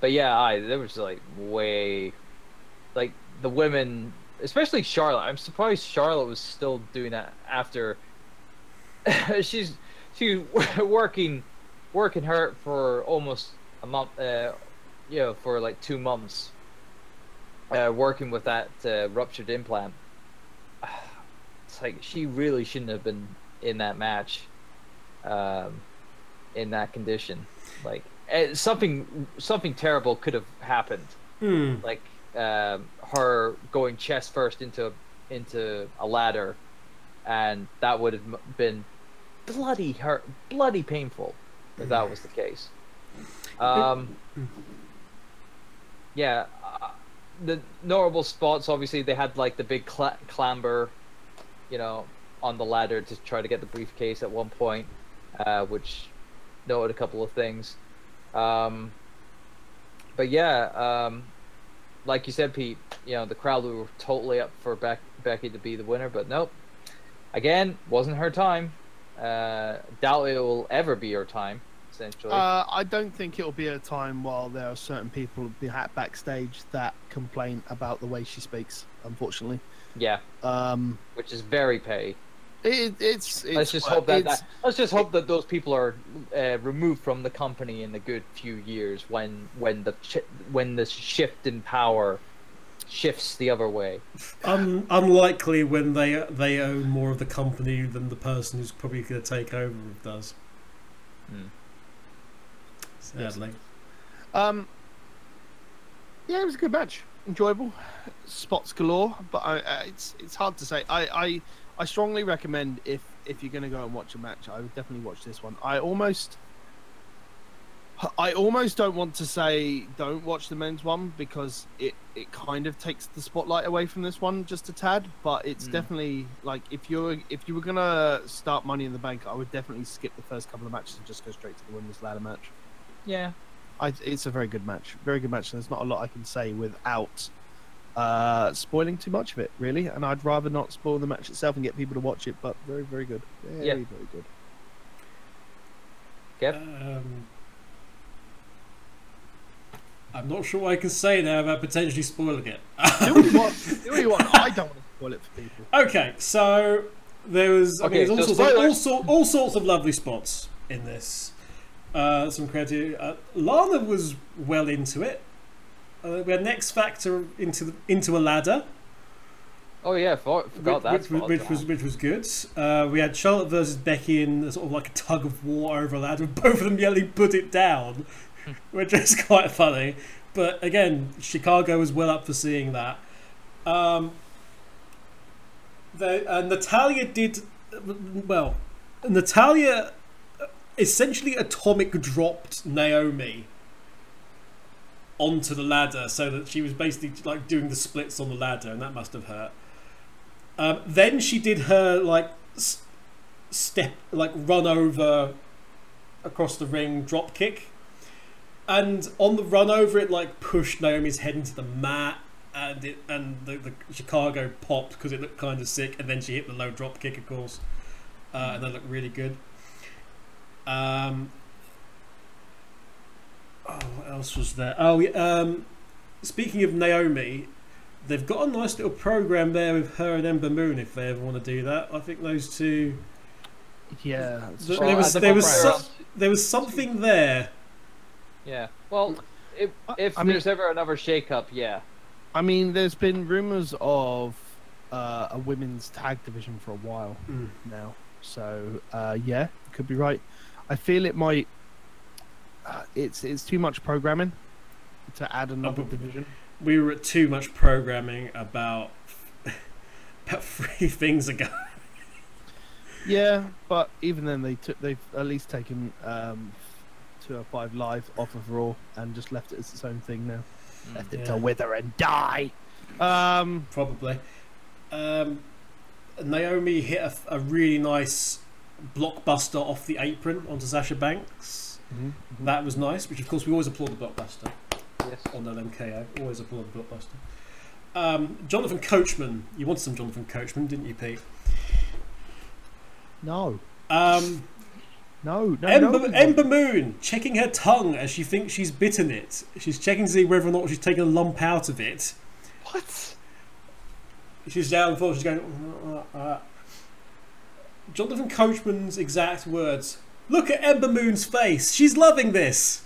but yeah, I there was like way, like the women, especially Charlotte. I'm surprised Charlotte was still doing that after. [LAUGHS] she's she was [LAUGHS] working, working her for almost a month. Uh, you know, for like two months. Uh, working with that uh, ruptured implant. [SIGHS] It's like she really shouldn't have been in that match, um, in that condition. Like something, something terrible could have happened. Hmm. Like um, her going chest first into into a ladder, and that would have been bloody hurt, bloody painful if that was the case. Um, yeah, uh, the notable spots obviously they had like the big cla- clamber, you know, on the ladder to try to get the briefcase at one point, uh, which noted a couple of things. Um, but yeah, um, like you said, Pete, you know the crowd were totally up for Beck- Becky to be the winner, but nope. Again, wasn't her time. Uh, doubt it will ever be her time. Essentially, Uh, I don't think it'll be a time while there are certain people backstage that complain about the way she speaks. Unfortunately, yeah, um, which is very petty. It, it's, it's. let's just hope that, that let's just hope that those people are uh, removed from the company in a good few years when when the when the shift in power shifts the other way. Un- unlikely when they they own more of the company than the person who's probably going to take over does. Hmm. Sadly. Um, yeah, it was a good match. Enjoyable, spots galore. But I, uh, it's it's hard to say. I, I I strongly recommend if if you're going to go and watch a match, I would definitely watch this one. I almost. I almost don't want to say don't watch the men's one because it, it kind of takes the spotlight away from this one just a tad. But it's Mm. definitely like if you're if you were gonna start Money in the Bank, I would definitely skip the first couple of matches and just go straight to the women's ladder match. Yeah, I, it's a very good match. Very good match. There's not a lot I can say without uh, spoiling too much of it, really. And I'd rather not spoil the match itself and get people to watch it. But very, very good. Very, Yeah. very good. Kev? Um, I'm not sure what I can say now about potentially spoiling it. do what you want. [LAUGHS] Do what you want. I don't want to spoil it for people. Okay, so there was I Okay, mean, there's all, sorts of, all, spoilers. sort, all sorts of lovely spots in this. Uh, some creative. Uh, Lana was well into it. Uh, we had Next Factor into the, into a ladder, Oh yeah, for, forgot which, that. which, which was which was good. Uh, we had Charlotte versus Becky in a sort of like a tug of war over a ladder, with [LAUGHS] both of them yelling "Put it down," [LAUGHS] which is quite funny. But again, Chicago was well up for seeing that. Um, the, uh, Natalya did well. Natalya essentially atomic dropped Naomi onto the ladder so that she was basically like doing the splits on the ladder, and that must have hurt. Um, then she did her like s- step, like run over across the ring drop kick, and on the run over, it like pushed Naomi's head into the mat, and it and the, the Chicago popped because it looked kind of sick, and then she hit the low drop kick, of course, uh, and that looked really good. Um, oh, what else was there? Oh, yeah, um, speaking of Naomi, they've got a nice little program there with her and Ember Moon. If they ever want to do that, I think those two. Yeah. Th- Well, there was there was conference- some, there was something there. Yeah. Well, if if I mean- there's ever another shake-up, yeah. I mean, there's been rumors of uh, a women's tag division for a while Mm. now. So uh, yeah, you could be right. I feel it might. Uh, it's it's too much programming to add another but- division. We were at too much programming about [LAUGHS] about three things ago. Yeah, but even then, they took they've at least taken um, two or five live off of Raw and just left it as its own thing now. Left it to wither and die. Um, Probably. Um, Naomi hit a, a really nice blockbuster off the apron onto Sasha Banks. That was nice, which of course we always applaud the blockbuster Yes. on LMKO. Always applaud the blockbuster. Um, Jonathan Coachman, you wanted some Jonathan Coachman, didn't you, Pete? no, Um, no, no, Ember, no. Ember Moon checking her tongue as she thinks she's bitten it. She's checking to see whether or not she's taken a lump out of it. What? She's down and forth. She's going. "Uh, uh, uh." Jonathan Coachman's exact words. Look at Ember Moon's face. She's loving this.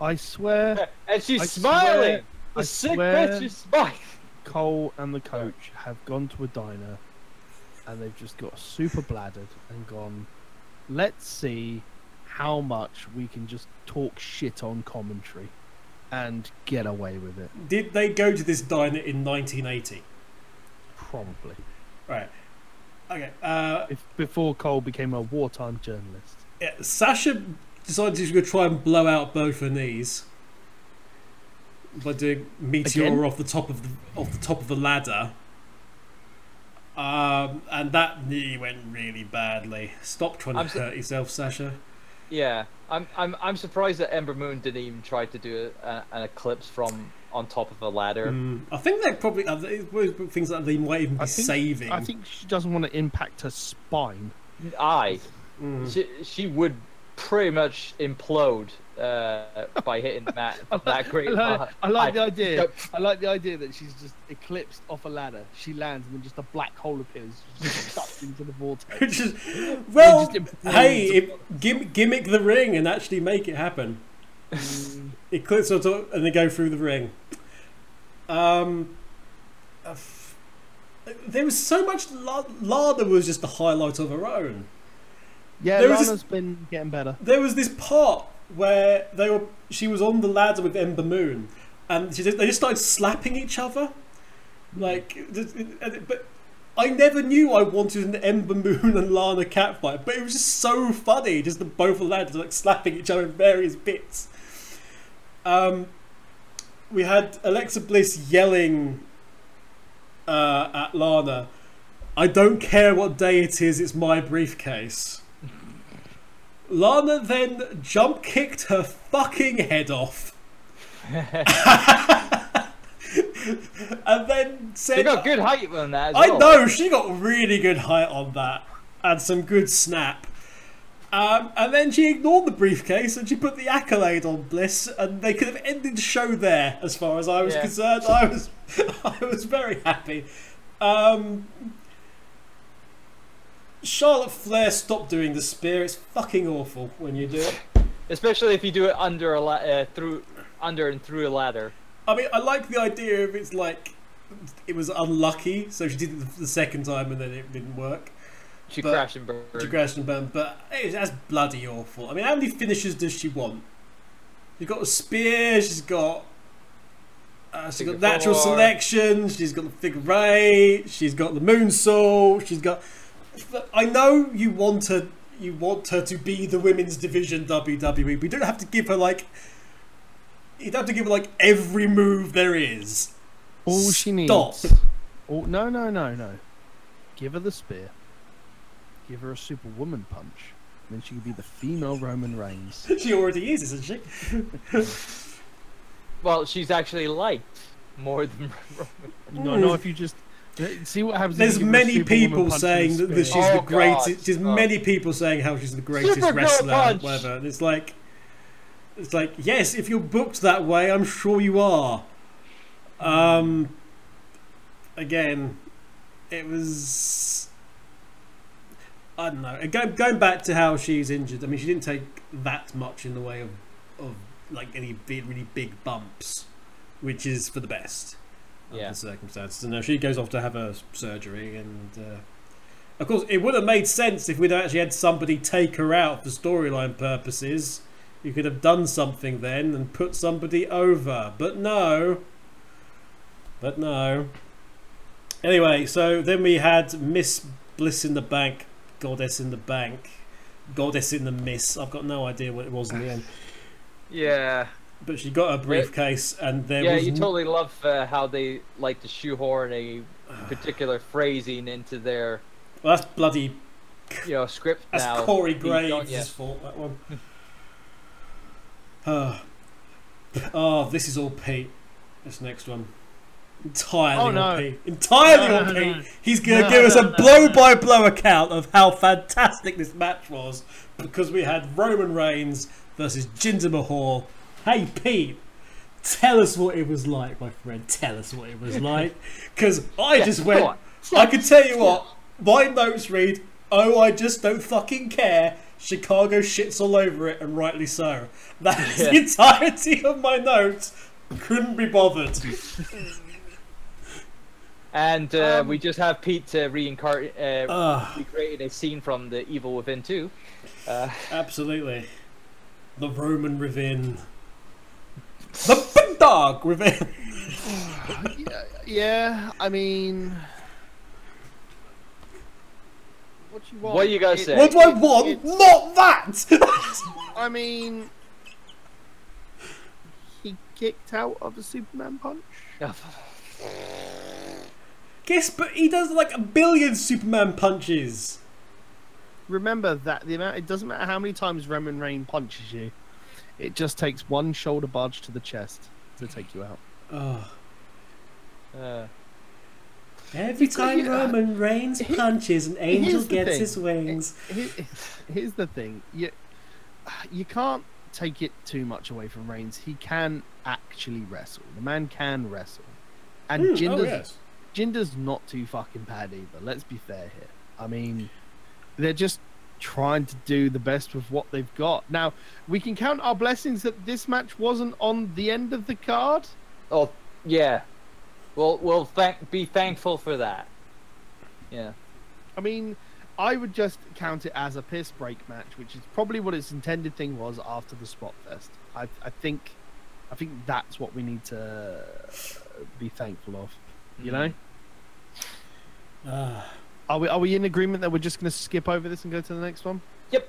I swear, [LAUGHS] And she's I smiling. swear- the I sick swear- bitch is smiling. Cole and the coach have gone to a diner and they've just got super bladdered and gone, let's see how much we can just talk shit on commentary and get away with it. Did they go to this diner in 1980? Probably. Right. Okay. Uh, If, before Cole became a wartime journalist. yeah, Sasha decided she was going to try and blow out both her knees by doing meteor Again? off the top of the off the top of the ladder. Um, and that knee went really badly. Stop trying to I'm so- hurt yourself, Sasha. Yeah, I'm I'm I'm surprised that Ember Moon didn't even try to do a, an eclipse from on top of a ladder. Mm, I think they probably uh, things that they might even be I think- saving. I think she doesn't want to impact her spine. I Mm. she she would pretty much implode uh, by hitting that [LAUGHS] that great. I like, I like the idea. I like the idea that she's just eclipsed off a ladder. She lands and then just a black hole appears, just sucked [LAUGHS] into the vortex. Which is, well, just hey, it, gim- gimmick the ring and actually make it happen. Mm, clips on top and they go through the ring. Um, there was so much. La- Lana was just the highlight of her own. yeah, There Lana's this- been getting better. There was this part where they were. She was on the ladder with Ember Moon, and she just, they just started slapping each other. Like, but I never knew I wanted an Ember Moon [LAUGHS] and Lana catfight, but it was just so funny. Just the both of the ladders like slapping each other in various bits. Um, we had Alexa Bliss yelling uh, at Lana. I don't care what day it is. It's my briefcase. Lana then jump kicked her fucking head off. [LAUGHS] and then said, They got good height on that. As I well. know she got really good height on that and some good snap. Um, and then she ignored the briefcase and she put the accolade on Bliss, and they could have ended the show there, as far as I was Yeah. concerned. I was, [LAUGHS] I was very happy. Um, Charlotte Flair stopped doing the spear. It's fucking awful when you do it. Especially if you do it under a la- uh, through under and through a ladder. I mean, I like the idea of it's like it was unlucky, so she did it the second time and then it didn't work. She But- crashed and burned. She crashed and burned, but hey, that's bloody awful. I mean, how many finishes does she want? She's got a spear. She's got. Uh, she's got natural four. selection. She's got the figure eight. She's got the moonsault. She's got. I know you want her. You want her to be the women's division WWE. But you don't have to give her like. You don't have to give her like every move there is. All she needs. Stop. All, no, no, no, no. Give her the spear. Give her a superwoman punch. then she could be the female Roman Reigns. [LAUGHS] She already is, isn't she? [LAUGHS] Well, she's actually liked more than [LAUGHS] Roman. No, no, if you just see what happens. There's you give her a many people saying the that, that she's Oh, the greatest. God. There's Oh. many people saying how she's the greatest Supergirl wrestler, punch. whatever. And it's like, it's like, yes, if you're booked that way, I'm sure you are. Um, again, it was. I don't know. Going going back to how she's injured. I mean, she didn't take that much in the way of of like any big, really big bumps, which is for the best Yeah. under the circumstances. And now she goes off to have her surgery, and uh, of course, it would have made sense if we'd actually had somebody take her out for storyline purposes. You could have done something then and put somebody over, but no. But no. Anyway, so then we had Miss Bliss in the Bank, Goddess in the Bank, Goddess in the Miss. I've got no idea what it was in the end. Yeah. But she got a briefcase, and there yeah, was you totally love uh, how they like to shoehorn a particular phrasing into their Well, that's bloody you know script That's now. Corey Pete, Graves' fault, that one. oh. [SIGHS] oh, this is all Pete. This next one. Entirely Oh, on no. Pete. Entirely No, on no. He's going to give us a blow by blow account of how fantastic this match was because we had Roman Reigns versus Jinder Mahal. Hey, Pete. Tell us what it was like, my friend. Tell us what it was [LAUGHS] like. Because I Yeah, just went. on. I can tell you what, my notes read, oh, I just don't fucking care. Chicago shits all over it, and rightly so. That's the entirety of my notes. Couldn't be bothered. [LAUGHS] And uh, Um, we just have Pete uh, reincarnate, uh, Ugh, recreating a scene from the Evil Within 2. Uh, absolutely. The Roman Revin. [LAUGHS] The big dog Revin. yeah, yeah, I mean, what do you want? What you gotta It- say? What do I want? it's- Not that! [LAUGHS] I mean, he kicked out of a Superman punch. [LAUGHS] Guess, but he does like a billion Superman punches. Remember that the amount. It doesn't matter how many times Roman Reigns punches you. It just takes one shoulder barge to the chest to take you out. Ugh. uh, Every time Yeah. Roman Reigns He- punches, an angel gets thing. his wings. Here- Here's the thing: you you can't take it too much away from Reigns. He can actually wrestle. The man can wrestle, and Hmm, Jinder's oh, yes. Jinder's not too fucking bad either. Let's be fair here. I mean, they're just trying to do the best with what they've got. Now, we can count our blessings that this match wasn't on the end of the card. oh, yeah. We'll, we'll thank, be thankful for that. Yeah. I mean, I would just count it as a piss break match, which is probably what its intended thing was after the spot fest. I, I think, I think that's what we need to be thankful of. You know, Ah. are we are we in agreement that we're just going to skip over this and go to the next one? Yep.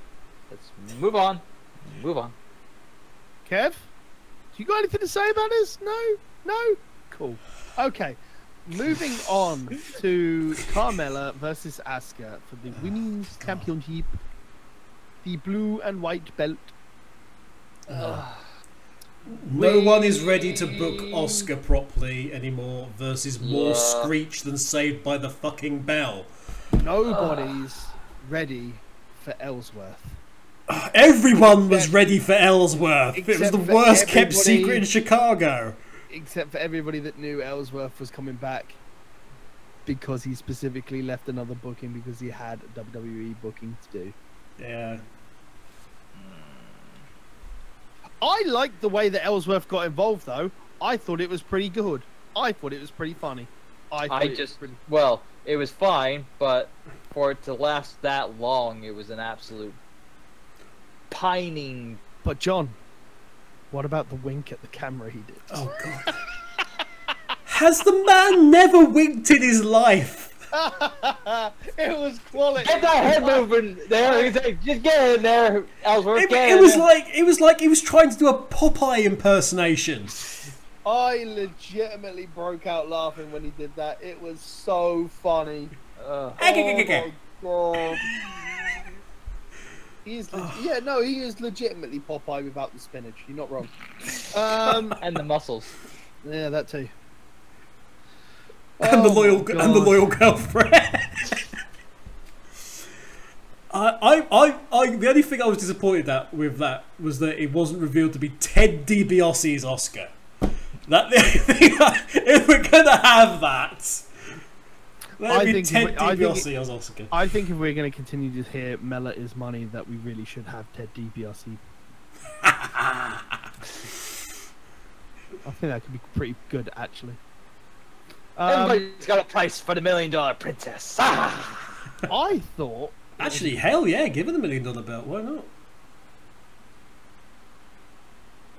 Let's move on. Move on. Kev, do you got anything to say about this? No, no. Cool. Okay. Moving [LAUGHS] on to Carmella versus Asuka for the women's championship, the blue and white belt. No one is ready to book Oscar properly anymore versus more Yeah. screech than saved by the fucking bell. Nobody's ready for Ellsworth. [SIGHS] Everyone was ready for Ellsworth. it was the worst kept secret in Chicago. except for everybody that knew Ellsworth was coming back because he specifically left another booking because he had a WWE booking to do. Yeah. I liked the way that Ellsworth got involved though. I thought it was pretty good. I thought it was pretty funny. I, thought I it just, pretty... well, it was fine, but for it to last that long, it was an absolute pining. But John, what about the wink at the camera he did? Oh god. [LAUGHS] Has the man never winked in his life? [LAUGHS] it was quality. Get that head moving there. he's like, Just get in there, Ellsworth. It, get it in was there." like it was like he was trying to do a Popeye impersonation. I legitimately broke out laughing when he did that. It was so funny. Ugh. Oh my god. He is. Leg- Oh. Yeah, no, he is legitimately Popeye without the spinach. You're not wrong. Um, [LAUGHS] And the muscles. yeah, that too. And the Oh loyal and the loyal girlfriend. [LAUGHS] I, I, I, I, the only thing I was disappointed at with that was that it wasn't revealed to be Ted DiBiase's Oscar. That [LAUGHS] the I- if we're gonna have that, let I think Ted we- I think DiBiase as Oscar. I think if we're going to continue to hear Mella is money, that we really should have Ted DiBiase. [LAUGHS] I think that could be pretty good, actually. Um, Everybody's got a price for the million dollar princess. Ah! I thought Actually, hell yeah, give her the million dollar belt. Why not?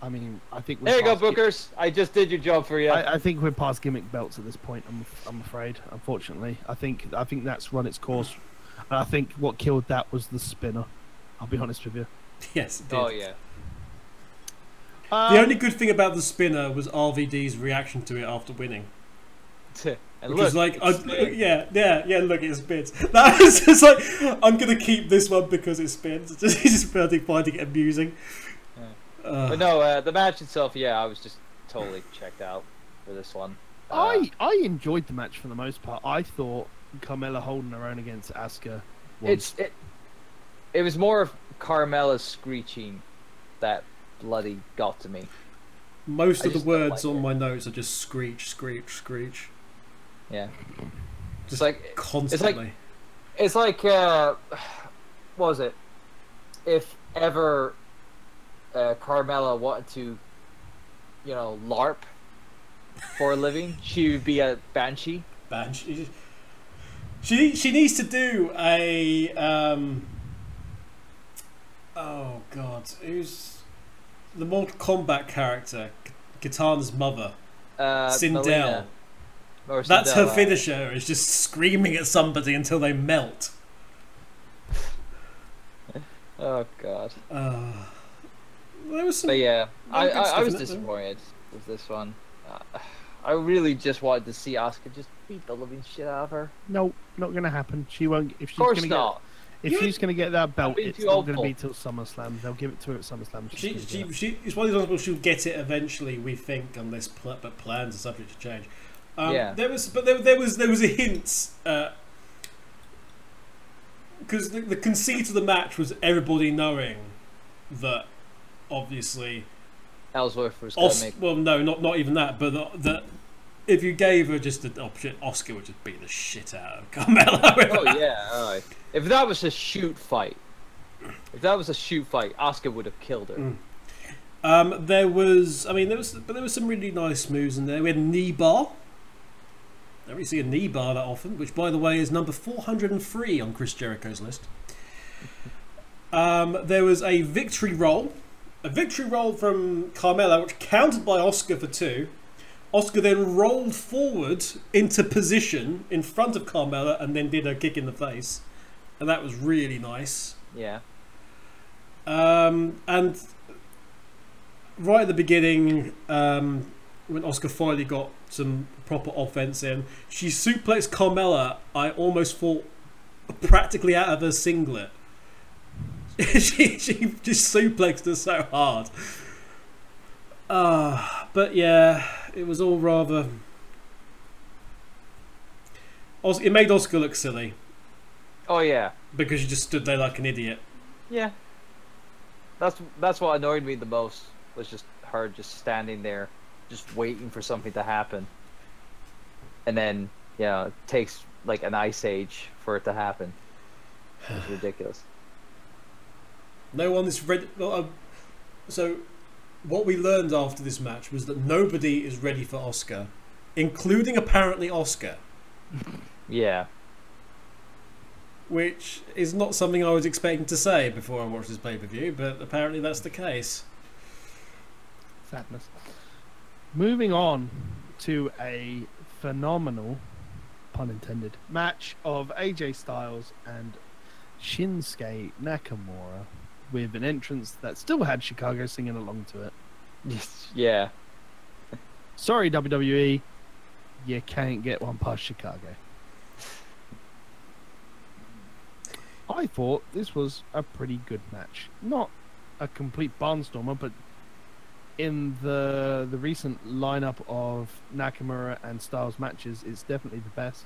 I mean, I think we're There you go, past gi- Bookers. I just did your job for you. I, I think we're past gimmick belts at this point. I'm, I'm afraid. Unfortunately, I think I think that's run its course. And I think what killed that was the spinner. I'll be honest with you. [LAUGHS] Yes, it did. oh yeah. Um, The only good thing about the spinner was RVD's reaction to it after winning. [LAUGHS] and Which look, was like, it's [LAUGHS] I, big. yeah, yeah, yeah. Look, it spins. [LAUGHS] That was just like, I'm gonna keep this one because it spins. It's just, he's just finding, finding it amusing. Uh, But no, uh, the match itself, yeah, I was just totally checked out for this one. Uh, I I enjoyed the match for the most part. I thought Carmella holding her own against Asuka. Was, it's it, it was more of Carmella's screeching that bloody got to me. most I of the words like on it. my notes are just screech, screech, screech, Yeah, just it's like constantly. it's like uh, what was it? If ever uh, Carmella wanted to, you know, LARP for a living, [LAUGHS] she would be a banshee. Banshee. She she needs to do a um. Oh God, who's the Mortal Kombat character? Katana's mother, Uh, Sindel. Melina. Or That's her Sindel, finisher. Is just screaming at somebody until they melt. [LAUGHS] Oh god. Uh, there was some. But yeah, I, I, I was in it, though. disappointed with this one. Uh, I really just wanted to see Asuka just beat the living shit out of her. no, not gonna happen. She won't. If she's Of course gonna not. get, if You- she's gonna get that belt, it's too not gonna be till SummerSlam. They'll give it to her at SummerSlam. She's She, gonna she, get it. she, it's one of those people she'll get it eventually. We think, unless pl- but plans are subject to change. Um, Yeah. There was, but there, there was, there was a hint. Because the, the conceit of the match was everybody knowing that, obviously, Ellsworth was Os- make. well, no, not not even that, but that, that if you gave her just an option, Oscar would just beat the shit out of Carmella. [LAUGHS] Oh yeah. alright. If that was a shoot fight, if that was a shoot fight, Oscar would have killed her. Mm. Um, there was, I mean, there was, but there was some really nice moves in there. We had knee bar. Don't really see a knee bar that often, which, by the way, is number 403 on Chris Jericho's list. Um, there was a victory roll, a victory roll from Carmella, which counted by Oscar for two. Oscar then rolled forward into position in front of Carmella and then did a kick in the face, and that was really nice. Yeah. Um, and right at the beginning, um, when Oscar finally got some proper offense in, she suplexed Carmella. I almost thought practically out of her singlet. [LAUGHS] she, she just suplexed her so hard. Uh, but yeah, it was all rather. It made Oscar look silly Oh yeah. because she just stood there like an idiot. Yeah. That's that's what annoyed me the most was just her just standing there, just waiting for something to happen. And then, you know, it takes like an ice age for it to happen. It's [SIGHS] ridiculous. No one is ready. Well, uh, so, what we learned after this match was that nobody is ready for Oscar, including apparently Oscar, [LAUGHS] Yeah. which is not something I was expecting to say before I watched this pay per view, but apparently that's the case. Sadness. Moving on to a phenomenal, pun intended, match of AJ Styles and Shinsuke Nakamura with an entrance that still had Chicago singing along to it. yeah. Sorry, WWE, you can't get one past Chicago. I thought this was a pretty good match. Not a complete barnstormer, but in the the recent lineup of Nakamura and Styles matches, it's definitely the best.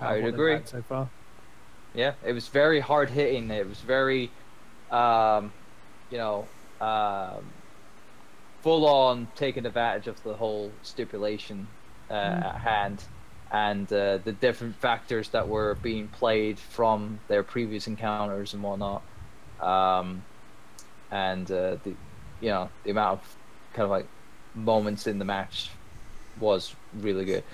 I'd agree. so far. Yeah, it was very hard hitting. It was very, um, you know, um, full on taking advantage of the whole stipulation uh, at hand and uh, the different factors that were being played from their previous encounters and whatnot. Um, and uh, the, you know, the amount of kind of like moments in the match was really good.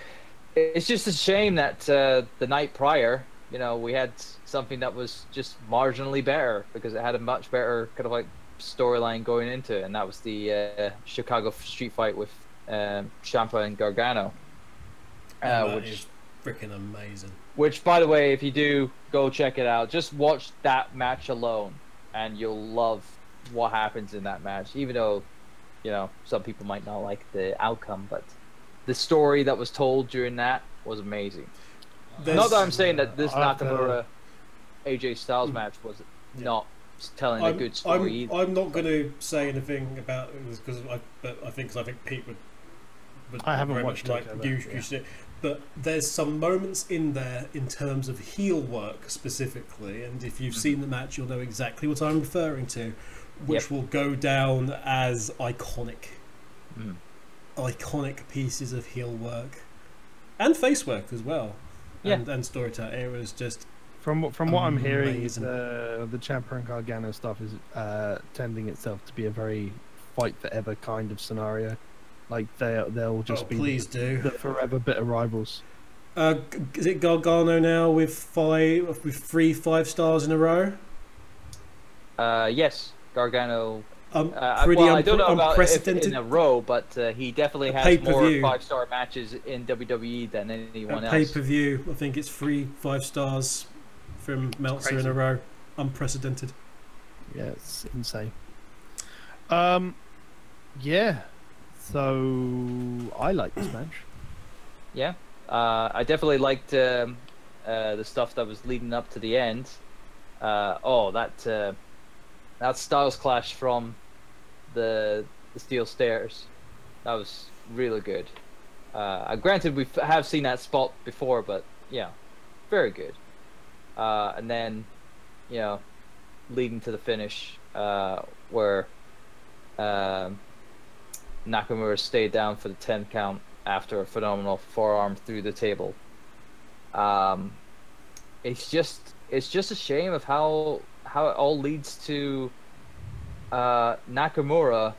It's just a shame that uh, the night prior, you know, we had something that was just marginally better because it had a much better kind of like storyline going into it, and that was the uh, Chicago street fight with um, Ciampa and Gargano. Uh, that which, is freaking amazing. which, by the way, if you do go check it out, just watch that match alone, and you'll love what happens in that match. Even though, you know, some people might not like the outcome, but the story that was told during that was amazing. There's- Not that I'm saying that this I have to- Nakamura AJ Styles match was Yeah. not telling a I'm, good story I'm, either. I'm not going to say anything about it because I, but I think 'cause I think Pete would. would I haven't very watched much it, like but, you, yeah. you. But there's some moments in there in terms of heel work specifically, and if Mm-hmm. you've seen the match, you'll know exactly what I'm referring to, which Yep. will go down as iconic, Mm. iconic pieces of heel work, and face work as well, Yeah. and, and storytelling. It was just From what- from what I'm hearing, Amazing. uh, the Ciampa and Gargano stuff is uh, tending itself to be a very fight forever kind of scenario. Like they they'll just oh, be please do. the forever bitter rivals. Uh, is it Gargano now with five with three five stars in a row? Uh, yes, Gargano. Um, Uh, pretty well, I don't unpre- know about if unprecedented. in a row, but uh, he definitely A has more five-star matches in WWE than anyone else. Pay-per-view, I think it's three five stars from Meltzer in a row. Unprecedented. Yeah, it's insane. Um, yeah. So I like this match. Yeah, uh, I definitely liked um, uh, the stuff that was leading up to the end. Uh, oh, that uh, that Styles clash from the the steel stairs, that was really good. Uh, granted, we have seen that spot before, but yeah, very good. Uh, and then, you know, leading to the finish, uh, where um, Nakamura stayed down for the 10 count after a phenomenal forearm through the table. Um, it's just it's just a shame of how how it all leads to uh, Nakamura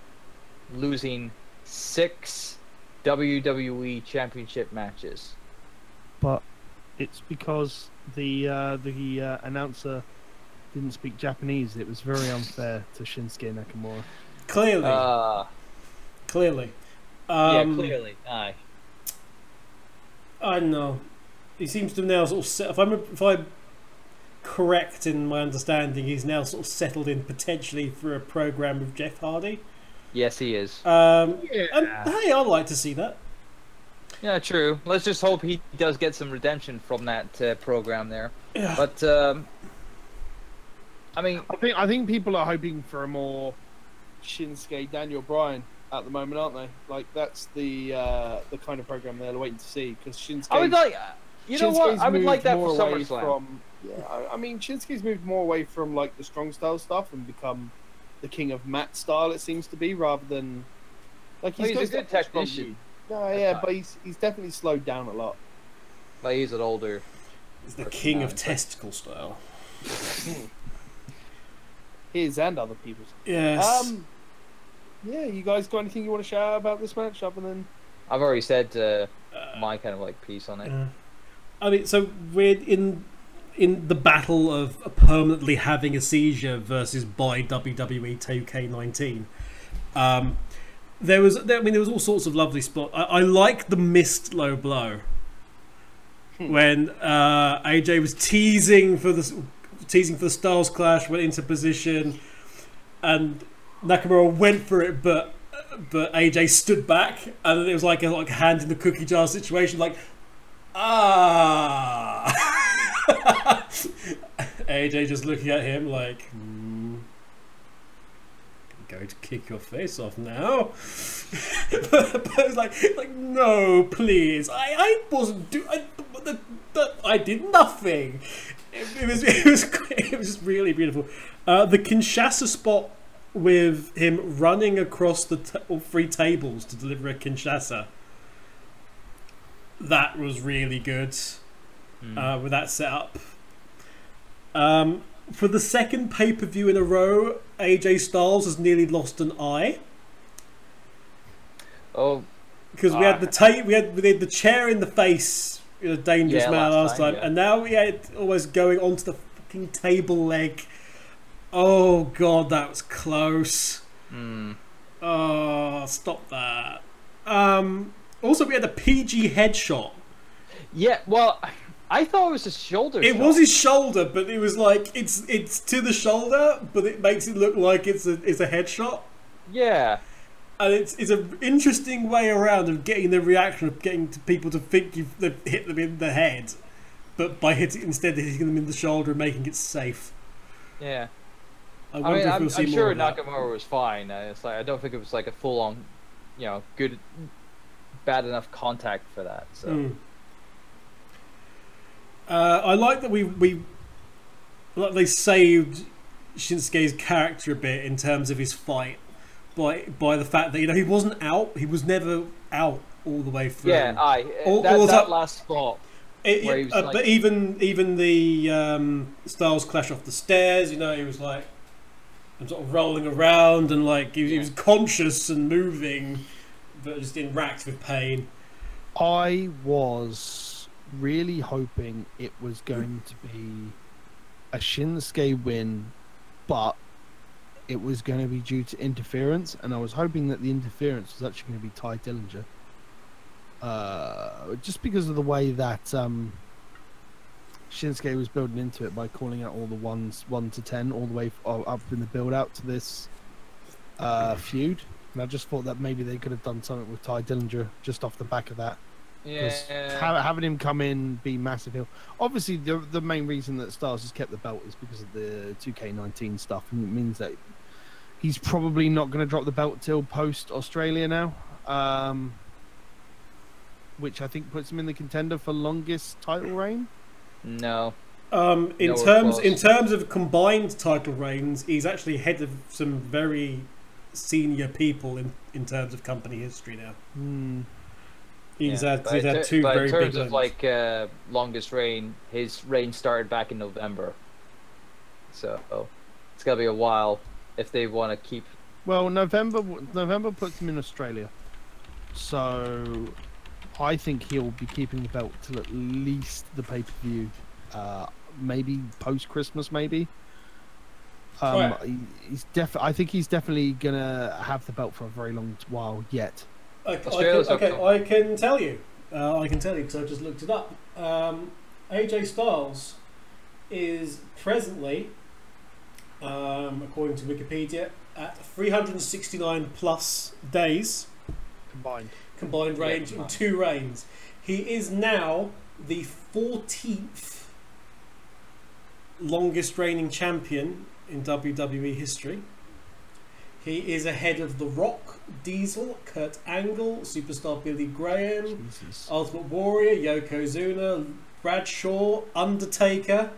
losing six WWE Championship matches. but it's because the uh, the uh, announcer didn't speak Japanese. It was very unfair to Shinsuke Nakamura. Clearly, Uh, clearly. yeah, Um, clearly. Aye. I don't know. He seems to now sort of set, if I'm if I'm correct in my understanding, he's now sort of settled in potentially for a program with Jeff Hardy. Yes, he is. Um, Yeah. and hey, I'd like to see that. Yeah, true. Let's just hope he does get some redemption from that uh, program there. Yeah. But um, I mean, I think I think people are hoping for a more Shinsuke Daniel Bryan at the moment, aren't they? Like that's the uh, the kind of program they're waiting to see because Shinsuke. I would like, you know what? I would like that for away SummerSlam. From, yeah, I, I mean Shinsuke's moved more away from like the strong style stuff and become the king of mat style. It seems to be rather than like Well, he's, he's got a good technician. No, That's yeah, fine. but he's he's definitely slowed down a lot. But he's an older. He's the king now, of but- testicle style. [LAUGHS] His and other people's. Yes. Um, yeah, you guys got anything you want to share about this match other than? I've already said uh, Uh, my kind of like piece on it. Uh, I mean, so we're in in the battle of permanently having a seizure versus by WWE 2K19. Um, there was, there, I mean, there was all sorts of lovely spots. I, I like the missed low blow when uh, AJ was teasing for the teasing for the Styles Clash, went into position, and Nakamura went for it, but but AJ stood back, and it was like a like hand in the cookie jar situation, like ah. [LAUGHS] AJ just looking at him like, hmm, I'm going to kick your face off now. [LAUGHS] but, like, like no, please, I, I wasn't do, I, the, the, I did nothing. It, it was, [LAUGHS] it was, it was really beautiful. Uh, the Kinshasa spot with him running across the t- three tables to deliver a Kinshasa. That was really good Mm. uh, with that setup. Um, for the second pay per view in a row, AJ Styles has nearly lost an eye oh, because we had the ta- we had we had the chair in the face in a dangerous Yeah, man last last time, time, yeah. and now we had almost going onto the fucking table leg. Oh god, that was close. mm. Oh, stop that. Um, also, we had a PG headshot. yeah. Well, I thought it was his shoulder. It shot. was his shoulder, but it was like it's it's to the shoulder, but it makes it look like it's a it's a headshot, Yeah. and it's it's an interesting way around of getting the reaction of getting to people to think you've hit them in the head, but by hitting instead hitting them in the shoulder and making it safe. Yeah. I I wonder mean, if I'm, we'll see I'm sure. Nakamura was fine. Uh, It's like I don't think it was like a full on, you know, good, bad enough contact for that. So Mm. Uh, I like that we we like they saved Shinsuke's character a bit in terms of his fight by by the fact that you know he wasn't out, he was never out all the way through. yeah, I All- that, all that that- last spot. It- where it- he was uh, like- but even even the um, Styles clash off the stairs, you know, he was like I'm sort of rolling around and like he, he was conscious and moving, but just in racks with pain. I was really hoping it was going to be a Shinsuke win, but it was going to be due to interference, and I was hoping that the interference was actually going to be Tye Dillinger. Uh, just because of the way that um, Shinsuke was building into it by calling out all the ones one to ten, all the way uh, up in the build out to this uh, feud. And I just thought that maybe they could have done something with Tye Dillinger just off the back of that. Because Yeah. ha- having him come in, be massive heel. Obviously, the the main reason that Styles has kept the belt is because of the 2K19 stuff, and it means that he's probably not going to drop the belt till post Australia now, um, which I think puts him in the contender for longest title reign. No. Um, in Nowhere terms in terms of combined title reigns, he's actually ahead of some very senior people in, in terms of company history now. Hmm. He's Yeah, had but he's in had ter- two but very in terms big of ones. like uh, longest reign, his reign started back in November. So it's gonna be a while if they want to keep. Well, November November puts him in Australia, so I think he'll be keeping the belt till at least the pay per view, uh, maybe post Christmas, maybe. Um, Right. he, he's def- I think he's definitely gonna have the belt for a very long while yet. I, I can, okay, I can tell you. Uh, I can tell you because I just looked it up. Um, AJ Styles is presently, um, according to Wikipedia, at 369 plus days Combined. combined Yeah, range in combined. two reigns. He is now the 14th longest reigning champion in WWE history. He is ahead of The Rock, Diesel, Kurt Angle, superstar Billy Graham, Jesus. Ultimate Warrior, Yokozuna, Bradshaw, Undertaker.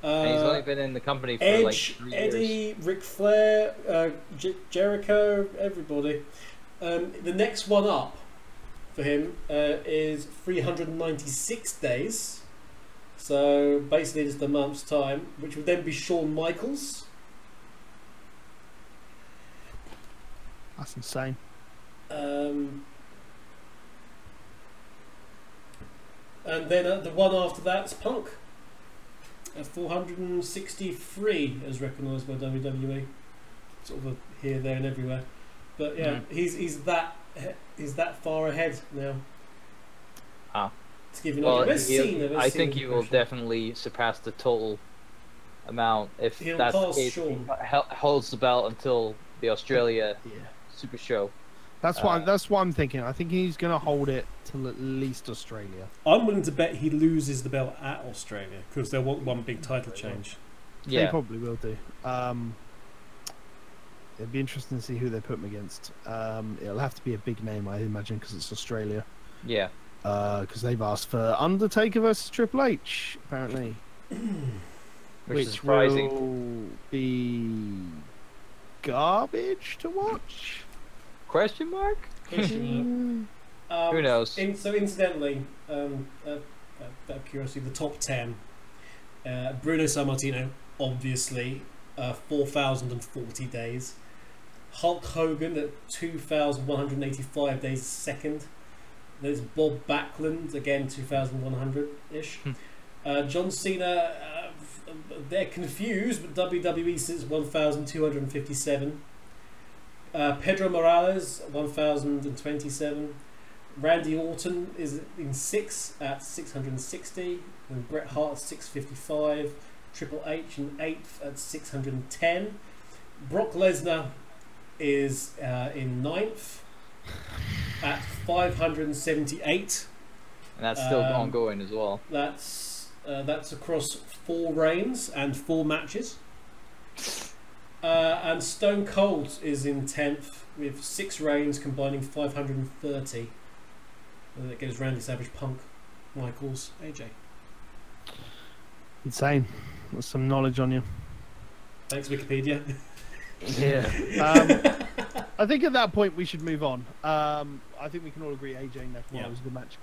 and he's uh, only been in the company for like Edge, three years. Eddie, Ric Flair, uh, J- Jericho, everybody. Um, the next one up for him uh, is 396 days. So basically just a month's time, which would then be Shawn Michaels. That's insane. Um, and then uh, the one after that's Punk. At 463 as recognised by WWE. Sort of a here, there, and everywhere. But yeah, Mhm. he's he's that he's that far ahead now. Ah. To give you an Well, idea. Where's he'll- Cena? I think Cena's he will definitely surpass the total amount if He'll that's pass case. He holds the belt until the Australia Yeah. Super Show. That's what Uh, I'm, that's what I'm thinking. I think he's going to hold it till at least Australia. I'm willing to bet he loses the belt at Australia because they'll want one big title change. They Yeah. probably will do. Um, it'd be interesting to see who they put him against. Um, it'll have to be a big name, I imagine, because it's Australia. Yeah. Because they've asked for Undertaker versus Triple H, apparently, Which, is surprising. will be garbage to watch. Question mark? Um, Who knows? In, so incidentally, um, uh, uh, out of curiosity, the top ten: uh, Bruno Sammartino, obviously, uh, four thousand and forty days. Hulk Hogan at two thousand one hundred eighty-five days second. There's Bob Backlund again, two thousand one hundred ish. Hmm. Uh, John Cena, uh, they're confused, but WWE since one thousand two hundred fifty-seven. Uh, Pedro Morales, one thousand and twenty-seven. Randy Orton is in six at 660, and Bret Hart at 655. Triple H in eighth at 610. Brock Lesnar is uh, in ninth at 578. And that's still Um, ongoing as well. That's uh, that's across four reigns and four matches. Uh, and Stone Cold is in tenth with six reigns combining 530. And that gives Randy Savage, Punk, Michaels, AJ. Insane. That's some knowledge on you. Thanks Wikipedia. Yeah. [LAUGHS] Um, I think at that point we should move on. Um, I think we can all agree AJ and Nakamura Yeah. was a good match.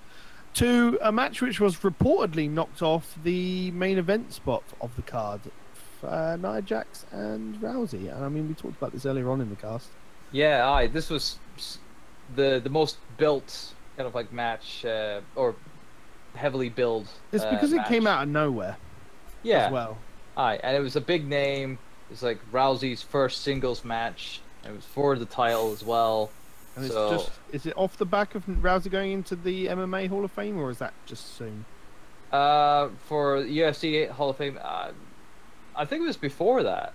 To a match which was reportedly knocked off the main event spot of the card. Uh, Nia Jax and Rousey. And I mean, we talked about this earlier on in the cast. Yeah, aye. This was the the most built kind of like match uh, or heavily built. It's uh, because it came out of nowhere Yeah, as well. aye, and it was a big name. It's like Rousey's first singles match. It was for the title as well. And it's So- just is it off the back of Rousey going into the MMA Hall of Fame or is that just soon? Uh, for UFC Hall of Fame, uh, I think it was before that.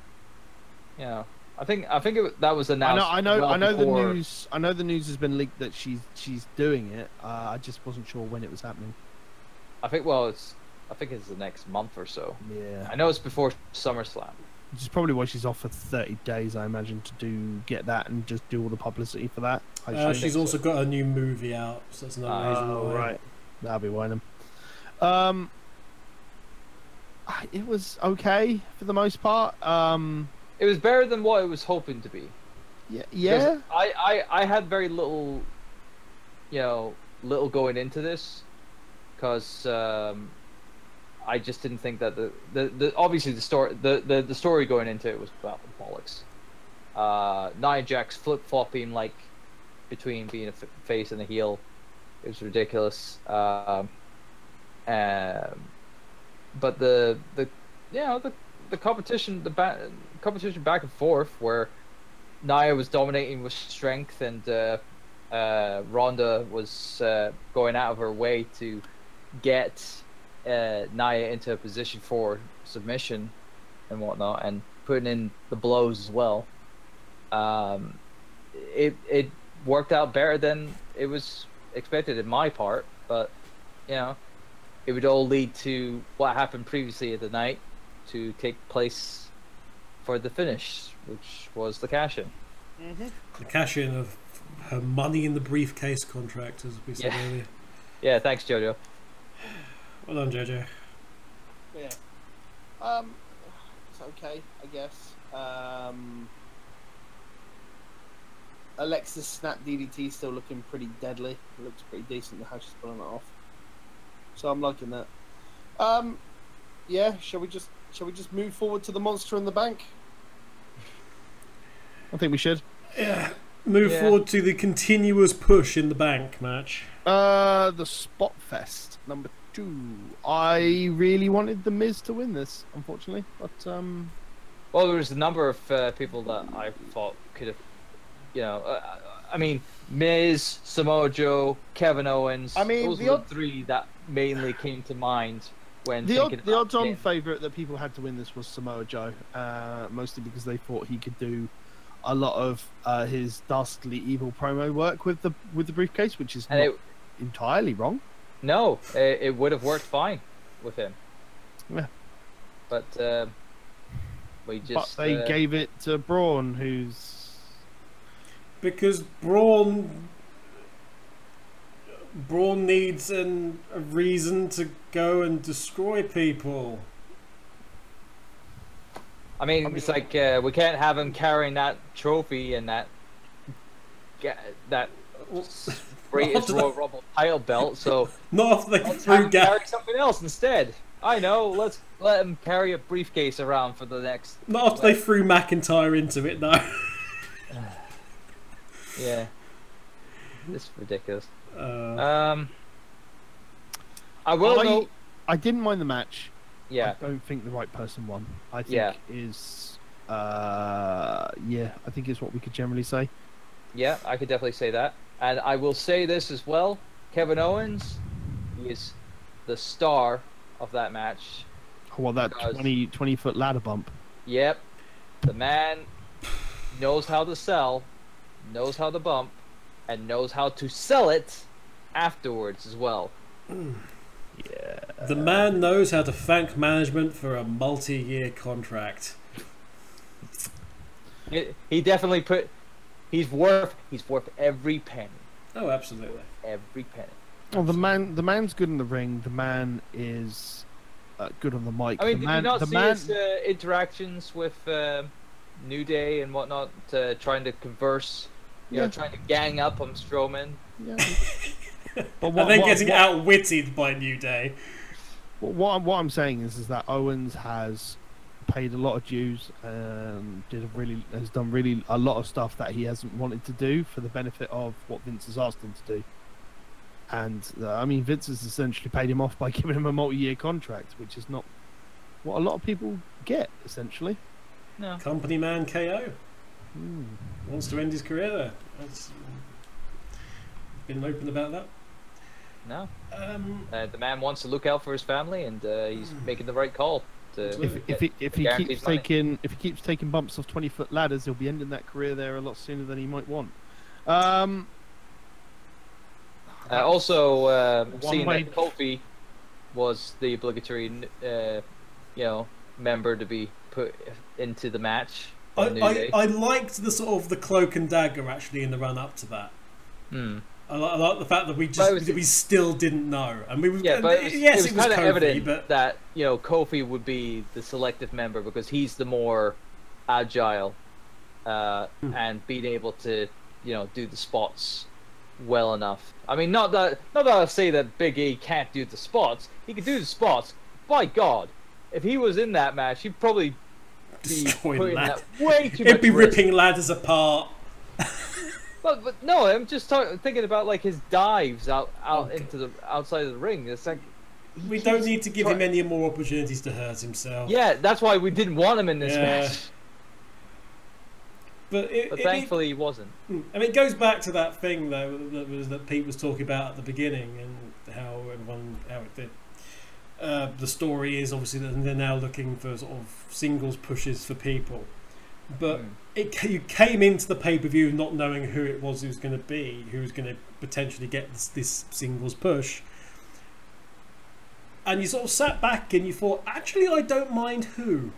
Yeah. I think I think it, that was announced. I know, I know, well I know before- the news. I know the news has been leaked that she's she's doing it. Uh, I just wasn't sure when it was happening. I think well, it's I think it's the next month or so. Yeah, I know it's before SummerSlam. which is probably why she's off for thirty days. I imagine to do get that and just do all the publicity for that. Uh, she's also got a new movie out, so that's another reason Oh, why. right. That'll be one. of Um, it was okay for the most part. Um, It was better than what it was hoping to be. yeah, yeah. I, I, I had very little, you know, little going into this, because um, I just didn't think that the, the, the obviously the story the, the, the story going into it was about the bollocks. Uh, Nia Jax flip flopping like between being a f- face and a heel, it was ridiculous. Um, um, but the the you know the the competition the ba- competition back and forth where Nia was dominating with strength, and uh, uh, Ronda was uh, going out of her way to get uh, Nia into a position for submission and whatnot, and putting in the blows as well. Um, it it worked out better than it was expected in my part, but you know, it would all lead to what happened previously of the night to take place for the finish, which was the cash in. The cash in of her money in the briefcase contract, as we said Yeah. earlier. [LAUGHS] Yeah, thanks, Jojo. Well done, JoJo. Yeah. Um, it's okay, I guess. Um, Alexa's Snap DDT still looking pretty deadly. It looks pretty decent how she's pulling it off. So I'm liking that. Um, yeah. Shall we just shall we just move forward to the monster in the bank? I think we should. Yeah. Move Yeah. forward to the continuous push in the bank match. Uh, the Spot Fest number two. I really wanted the Miz to win this, unfortunately, but um, Well, there was a number of uh, people that I thought could have, you know, uh, I mean, Miz, Samoa Joe, Kevin Owens. I mean, those the were odd- the three that mainly came to mind when the odd, the odds-on favourite that people had to win this was Samoa Joe, uh, mostly because they thought he could do a lot of uh, his dastardly evil promo work with the with the briefcase, which is And not it, entirely wrong. no, it, it would have worked fine with him. Yeah. But uh, we just but they uh, gave it to Braun, who's because Braun Braun needs an, a reason to go and destroy people. I mean, I mean- it's like uh, we can't have him carrying that trophy and that that greatest [LAUGHS] After Royal that- Rumble title belt. So [LAUGHS] Not after they let's have threw him carry something else instead. I know. Let's let him carry a briefcase around for the next. not after they threw McIntyre into it. though. [SIGHS] Yeah. It's ridiculous. Uh, Um. I will I. I didn't mind the match. Yeah. I don't think the right person won. I think Yeah. is uh yeah, I think is what we could generally say. Yeah, I could definitely say that. And I will say this as well. Kevin Owens is the star of that match. Oh, well, that Because- 20, 20 foot ladder bump. Yep. The man knows how to sell, knows how to bump, and knows how to sell it afterwards as well. Yeah. the man knows how to thank management for a multi-year contract. He, he definitely put he's worth he's worth every penny. Oh, absolutely. Every penny. Well, the man, the man's good in the ring. The man is uh, good on the mic. I mean, the did man, you not see man, his uh, interactions with um New Day and whatnot, uh, trying to converse, you know, Yeah. trying to gang up on Strowman? Yeah. [LAUGHS] [LAUGHS] but and then getting what, outwitted by New Day. What, what, I'm, what I'm saying is, is that Owens has paid a lot of dues and did a really has done really a lot of stuff that he hasn't wanted to do for the benefit of what Vince has asked him to do. And uh, I mean, Vince has essentially paid him off by [LAUGHS] giving him a multi-year contract, which is not what a lot of people get. Essentially, No. Company man KO Hmm. wants to end his career there. That's been open about that. No. Um, Uh, the man wants to look out for his family, and uh, he's making the right call. To Absolutely. if if he, if he keeps money. taking if he keeps taking bumps off 20 foot ladders, he'll be ending that career there a lot sooner than he might want. Um, Uh, also, uh, One seeing way- that Kofi was the obligatory, uh, you know, member to be put into the match. I, I, I liked the sort of the cloak and dagger actually in the run up to that. Hmm. I like, I like the fact that we just was- we still didn't know, and we were Yeah, but it was, yes, it was, kind of evident but that you know Kofi would be the selective member because he's the more agile uh, Hmm. and being able to you know do the spots well enough. I mean, not that not that I say that Big E can't do the spots. He can do the spots. By God, if he was in that match, he'd probably be destroying that way too It'd be risk. ripping ladders apart. But, but no, I'm just talk- thinking about like his dives out out Okay. into the outside of the ring. It's like We don't need to give try- him any more opportunities to hurt himself. Yeah, that's why we didn't want him in this Yeah. match. but, it, But it- thankfully, he wasn't. Mm. I mean, it goes back to that thing though that was that Pete was talking about at the beginning, and how everyone how it did. Uh, the story is obviously that they're now looking for sort of singles pushes for people, but Mm. it you came into the pay per view not knowing who it was who was going to be, who was going to potentially get this, this singles push, and you sort of sat back and you thought, actually, I don't mind who.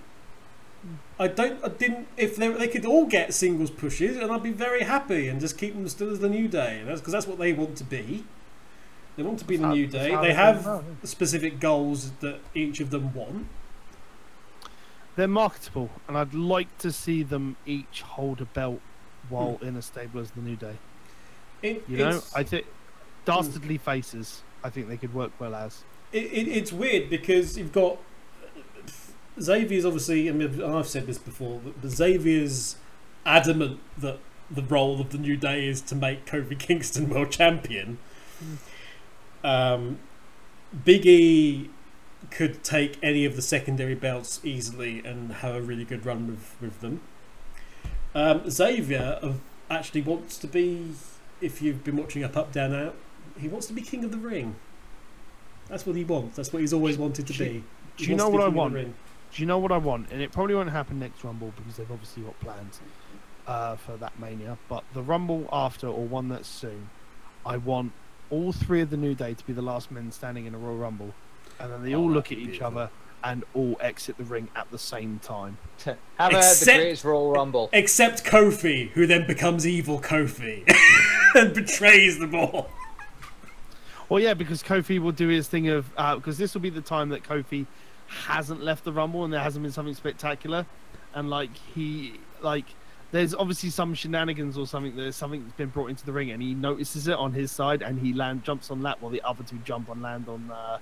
I don't. I didn't. If they they could all get singles pushes, and I'd be very happy and just keep them still as the new day. And that's because that's what they want to be. They want to be the That's how- new that's day. They they have know. specific goals that each of them want. They're marketable, and I'd like to see them each hold a belt while Hmm. in a stable as the New Day. It, You know, I think dastardly faces. I think they could work well as. it, it, it's weird because you've got Xavier's obviously. I mean, I've said this before, but Xavier's adamant that the role of the New Day is to make Kofi Kingston [LAUGHS] world champion. Um, Big E could take any of the secondary belts easily and have a really good run with, with them. Um, Xavier actually wants to be, if you've been watching Up, Up, Down, Out, he wants to be King of the Ring. That's what he wants. That's what he's always wanted to Do- be. He Do you know what I King of the want? Ring. Do you know what I want? And it probably won't happen next Rumble because they've obviously got plans. uh, for that Mania, but the Rumble after or one that's soon, I want all three of the New Day to be the last men standing in a Royal Rumble, and then they Oh, all look at each beautiful. other and all exit the ring at the same time. [LAUGHS] How about the Except- Greatest Royal Rumble? Except Kofi, who then becomes evil Kofi [LAUGHS] and betrays them all. Well, yeah, because Kofi will do his thing of because this will be the time that Kofi hasn't left the Rumble and there hasn't been something spectacular, and like he like there's obviously some shenanigans or something. There's something that's been brought into the ring and he notices it on his side and he land jumps on that while the other two jump on land on uh,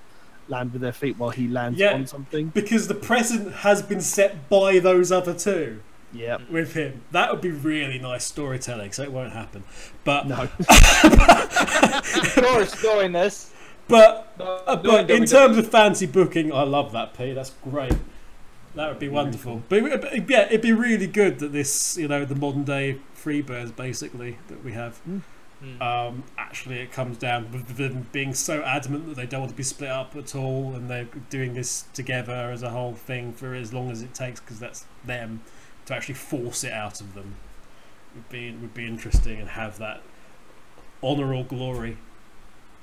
land with their feet while he lands Yeah. on something. Because the precedent has been set by those other two Yeah. with him. That would be really nice storytelling, so it won't happen. But No. of course, knowing this. but No, Uh, knowing but in WWE. terms of fancy booking, I love that, P. That's great. That would be wonderful. But, it- but yeah, it'd be really good that this, you know, the modern day Freebirds basically that we have. Mm. Um, actually, it comes down with them being so adamant that they don't want to be split up at all, and they're doing this together as a whole thing for as long as it takes, because that's them to actually force it out of them. Would be would be interesting and have that honor or glory.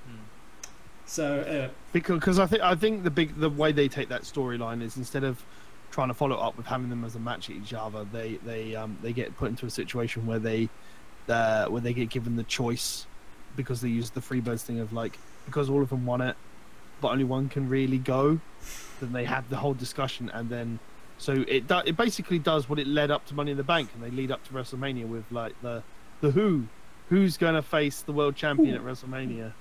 Mm. So uh, because cause I think I think the big the way they take that storyline is instead of trying to follow up with having them as a match at each other, they they um they get put into a situation where they uh where they get given the choice because they use the Freebirds thing of like because all of them want it, but only one can really go. Then they have the whole discussion and then so it do, it basically does what it led up to Money in the Bank and they lead up to WrestleMania with like the the Who who's going to face the world champion at WrestleMania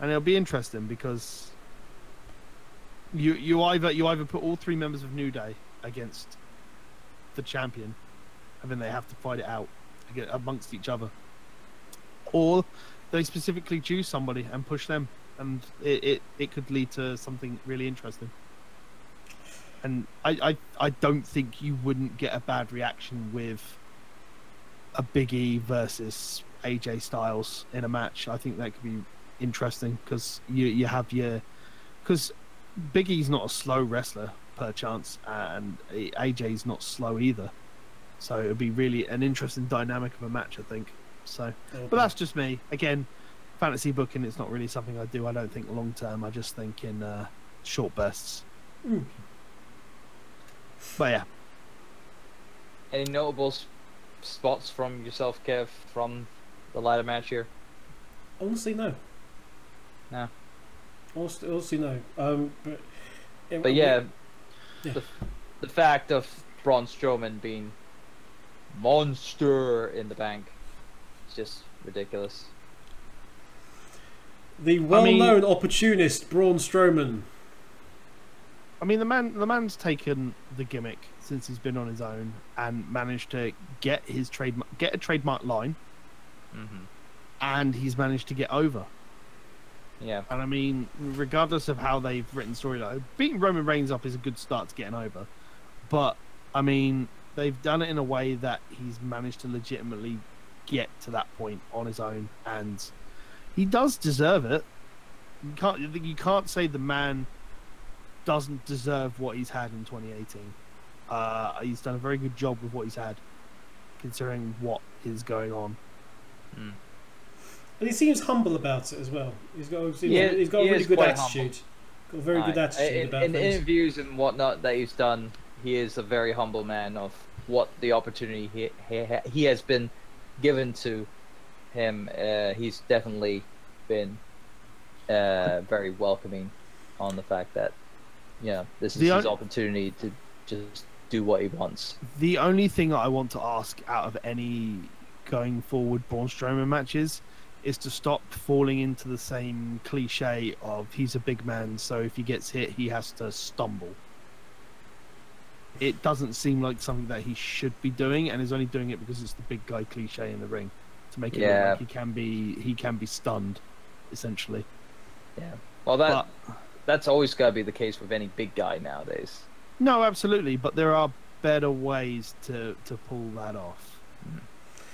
and it'll be interesting because you you either you either put all three members of New Day against the champion, and then they have to fight it out amongst each other, or they specifically choose somebody and push them, and it it, it could lead to something really interesting. And I, I I don't think you wouldn't get a bad reaction with a Big E versus AJ Styles in a match. I think that could be interesting because you you have your because Big E's not a slow wrestler per chance, and AJ's not slow either. So it'd be really an interesting dynamic of a match, I think. So, but that's just me. Again, fantasy booking is not really something I do. I don't think long term. I just think in uh, short bursts. Mm. But yeah, Any notable s- spots from yourself, Kev, from the ladder match here? honestly no. No. Honestly, honestly no. Um, but But yeah, Yeah. The, the fact of Braun Strowman being monster in the bank. It's just ridiculous. the well-known opportunist Braun Strowman. I mean the man the man's taken the gimmick since he's been on his own and managed to get his trade get a trademark line, Mm-hmm. and he's managed to get over. Yeah, And I mean, regardless of how they've written storyline, beating Roman Reigns up is a good start to getting over. But I mean, they've done it in a way that he's managed to legitimately get to that point on his own, and he does deserve it. You can't you can't say the man doesn't deserve what he's had in 2018. Uh, he's done a very good job with what he's had, considering what is going on. Mm. And he seems humble about it as well. He's got, he's He is- he's got a really good quite attitude. Got a very good attitude in, about in things. interviews and whatnot that he's done. He is a very humble man of what the opportunity he he, he has been given to him. Uh, he's definitely been uh, very welcoming on the fact that you know this is The his on- opportunity to just do what he wants. The only thing I want to ask out of any going forward Braun Strowman matches is to stop falling into the same cliche of he's a big man, so if he gets hit, he has to stumble. It doesn't seem like something that he should be doing, and is only doing it because it's the big guy cliche in the ring to make it Yeah. look like he can be he can be stunned, essentially. Yeah. Well, that But that's always got to be the case with any big guy nowadays. no, absolutely, but there are better ways to to pull that off. Mm.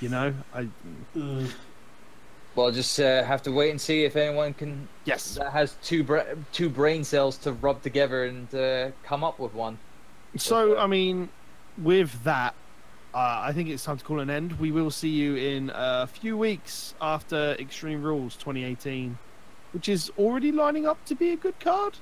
You know, I Mm. Well, just uh, have to wait and see if anyone can yes. that has two bra- two brain cells to rub together and uh, come up with one. So I mean, with that, uh, I think it's time to call an end. We will see you in a few weeks after Extreme Rules 2018, which is already lining up to be a good card.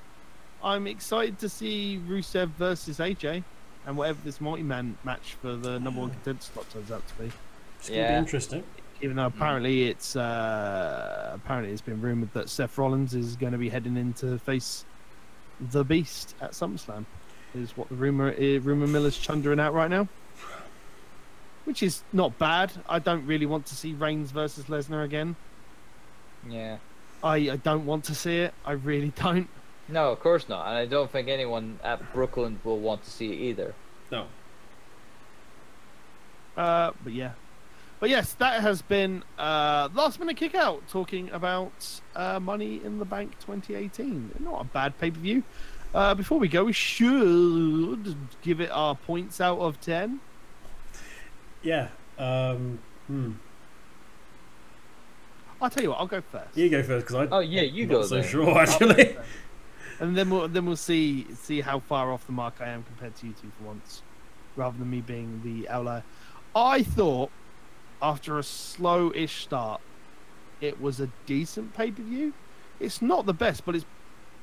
I'm excited to see Rusev versus AJ and whatever this multi-man match for the number one contender slot turns out to be. It's going to Yeah. be interesting. Even though apparently it's uh, apparently it's been rumored that Seth Rollins is going to be heading in to face the Beast at SummerSlam, is what the rumor uh, rumor mill is chundering out right now. Which is not bad. I don't really want to see Reigns versus Lesnar again. Yeah. I, I don't want to see it. I really [LAUGHS] don't. No, of course not. And I don't think anyone at Brooklyn will want to see it either. No. Uh, but yeah. But yes, that has been uh, last minute kick out talking about uh, Money in the Bank 2018. Not a bad pay per view. Uh, before we go, we should give it our points out of 10. Yeah. Um, hmm. I'll tell you what, I'll go first. You go first because I. Oh yeah, you I'm go not so there. sure actually. go. And then we'll then we'll see see how far off the mark I am compared to you two for once, rather than me being the outlier. I thought after a slow-ish start, it was a decent pay-per-view. It's not the best, but it's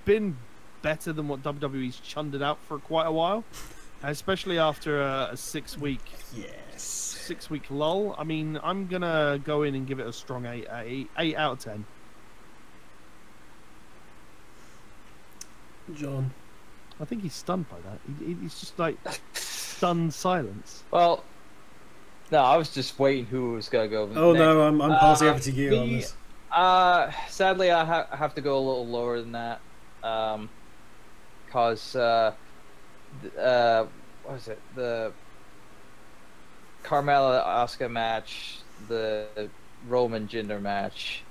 been better than what WWE's chundered out for quite a while, [LAUGHS] especially after a, a six-week Yes. six-week lull. I mean, I'm gonna go in and give it a strong eight, eight, eight out of ten. John. I think he's stunned by that. He, he- he's just like [LAUGHS] stunned silence. Well, no, I was just waiting who was gonna go. Oh next. no, I'm, I'm passing Uh, over to you on this. Uh, sadly, I ha- have to go a little lower than that. Um, cause uh, uh, what was it? The Carmella Asuka match, the Roman Jinder match,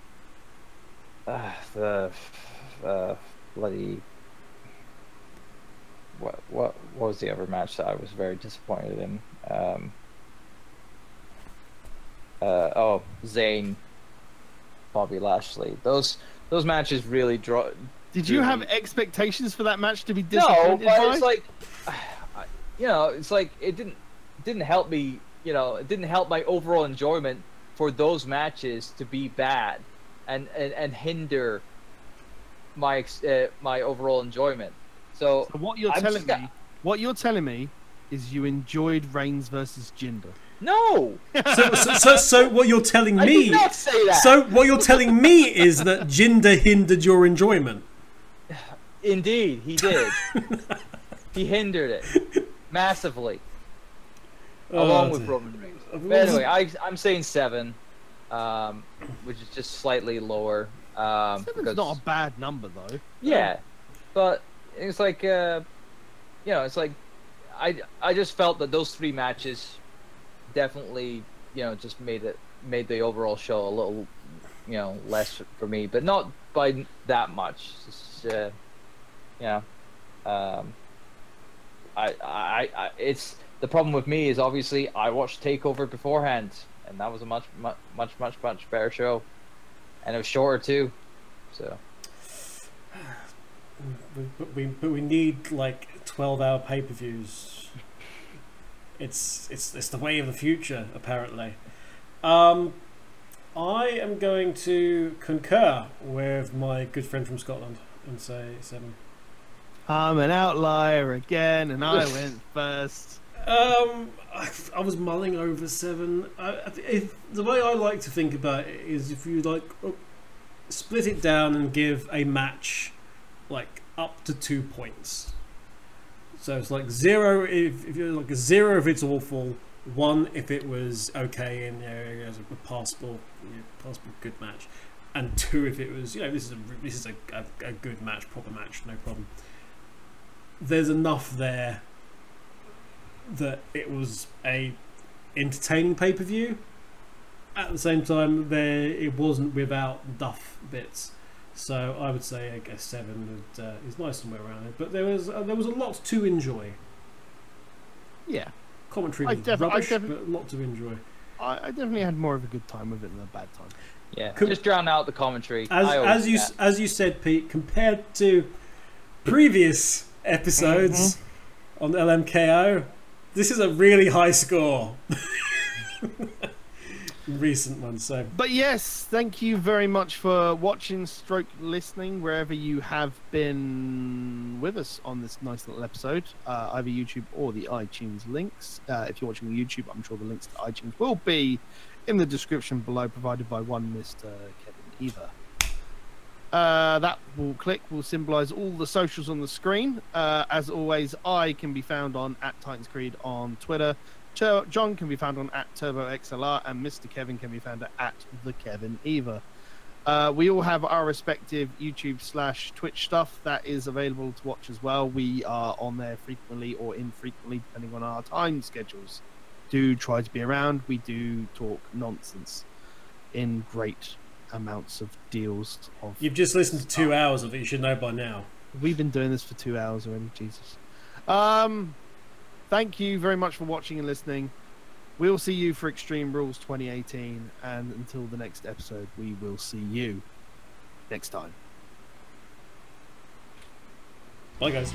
uh, the uh, bloody what what what was the other match that I was very disappointed in? Um, uh, oh, Zayn, Bobby Lashley. Those those matches really draw. Did you have expectations for that match to be disappointed No, disappointed but by? it's like, [SIGHS] you know, it's like it didn't didn't help me. You know, it didn't help my overall enjoyment for those matches to be bad, and and, and hinder my uh, my overall enjoyment. So So what you're I'm telling just got- me, what you're telling me, is you enjoyed Reigns versus Jinder. no, So, so, so, so what you're telling me? I me? did not say that. So what you're telling me is that Jinder hindered your enjoyment. Indeed, he did. [LAUGHS] he hindered it massively, along Oh, with. Roman Reigns. Uh, But anyway, I, I'm saying seven, um, which is just slightly lower. Um, Seven's because, not a bad number though. yeah, but it's like, uh, you know, it's like, I, I just felt that those three matches definitely, you know, just made it made the overall show a little, you know, less for me, but not by that much. It's, uh, know, um, I, I, I, it's the problem with me is obviously I watched Takeover beforehand, and that was a much, much, much, much, much better show, and it was shorter too. So But we, but we need like twelve-hour pay-per-views. It's it's it's the way of the future, apparently. Um, I am going to concur with my good friend from Scotland and say seven. I'm an outlier again, and I went [LAUGHS] first. Um, I, I was mulling over seven. I, I- if, the way I like to think about it is if you like split it down and give a match like up to two points. So it's like zero if, if you're like a zero if it's awful, one if it was okay and you know, it was a passable, you know, passable good match, and two if it was you know this is a this is a, a, a good match, proper match, no problem. There's enough there that it was a entertaining pay per view. At the same time, there it wasn't without duff bits. So I would say I guess seven would, uh, is nice somewhere around it. But there was uh, there was a lot to enjoy. Yeah, Commentary I was def- I rubbish, def- but a lot to enjoy. I, I definitely had more of a good time with it than a bad time. yeah, Cool. just drown out the commentary. As as you that. as you said, Pete, compared to previous episodes Mm-hmm. on LMKO, this is a really high score. [LAUGHS] Recent one, so But yes, thank you very much for watching, stroke listening, wherever you have been with us on this nice little episode, uh, either YouTube or the iTunes links. Uh, if you're watching on YouTube, I'm sure the links to iTunes will be in the description below, provided by one Mr. Kevin Eva. Uh, that will click will symbolize all the socials on the screen. Uh, as always, I can be found on at Titans Creed on Twitter. Tur- John can be found on at Turbo XLR, and Mr. Kevin can be found at the Kevin Eva. Uh, we all have our respective YouTube slash Twitch stuff that is available to watch as well. We are on there frequently or infrequently, depending on our time schedules. Do try to be around. We do talk nonsense in great amounts of deals. Of you've just listened to two hours of it. You should know by now. We've been doing this for two hours already. Jesus. Um, thank you very much for watching and listening. We'll see you for Extreme Rules 2018, and until the next episode, we will see you next time. Bye, guys.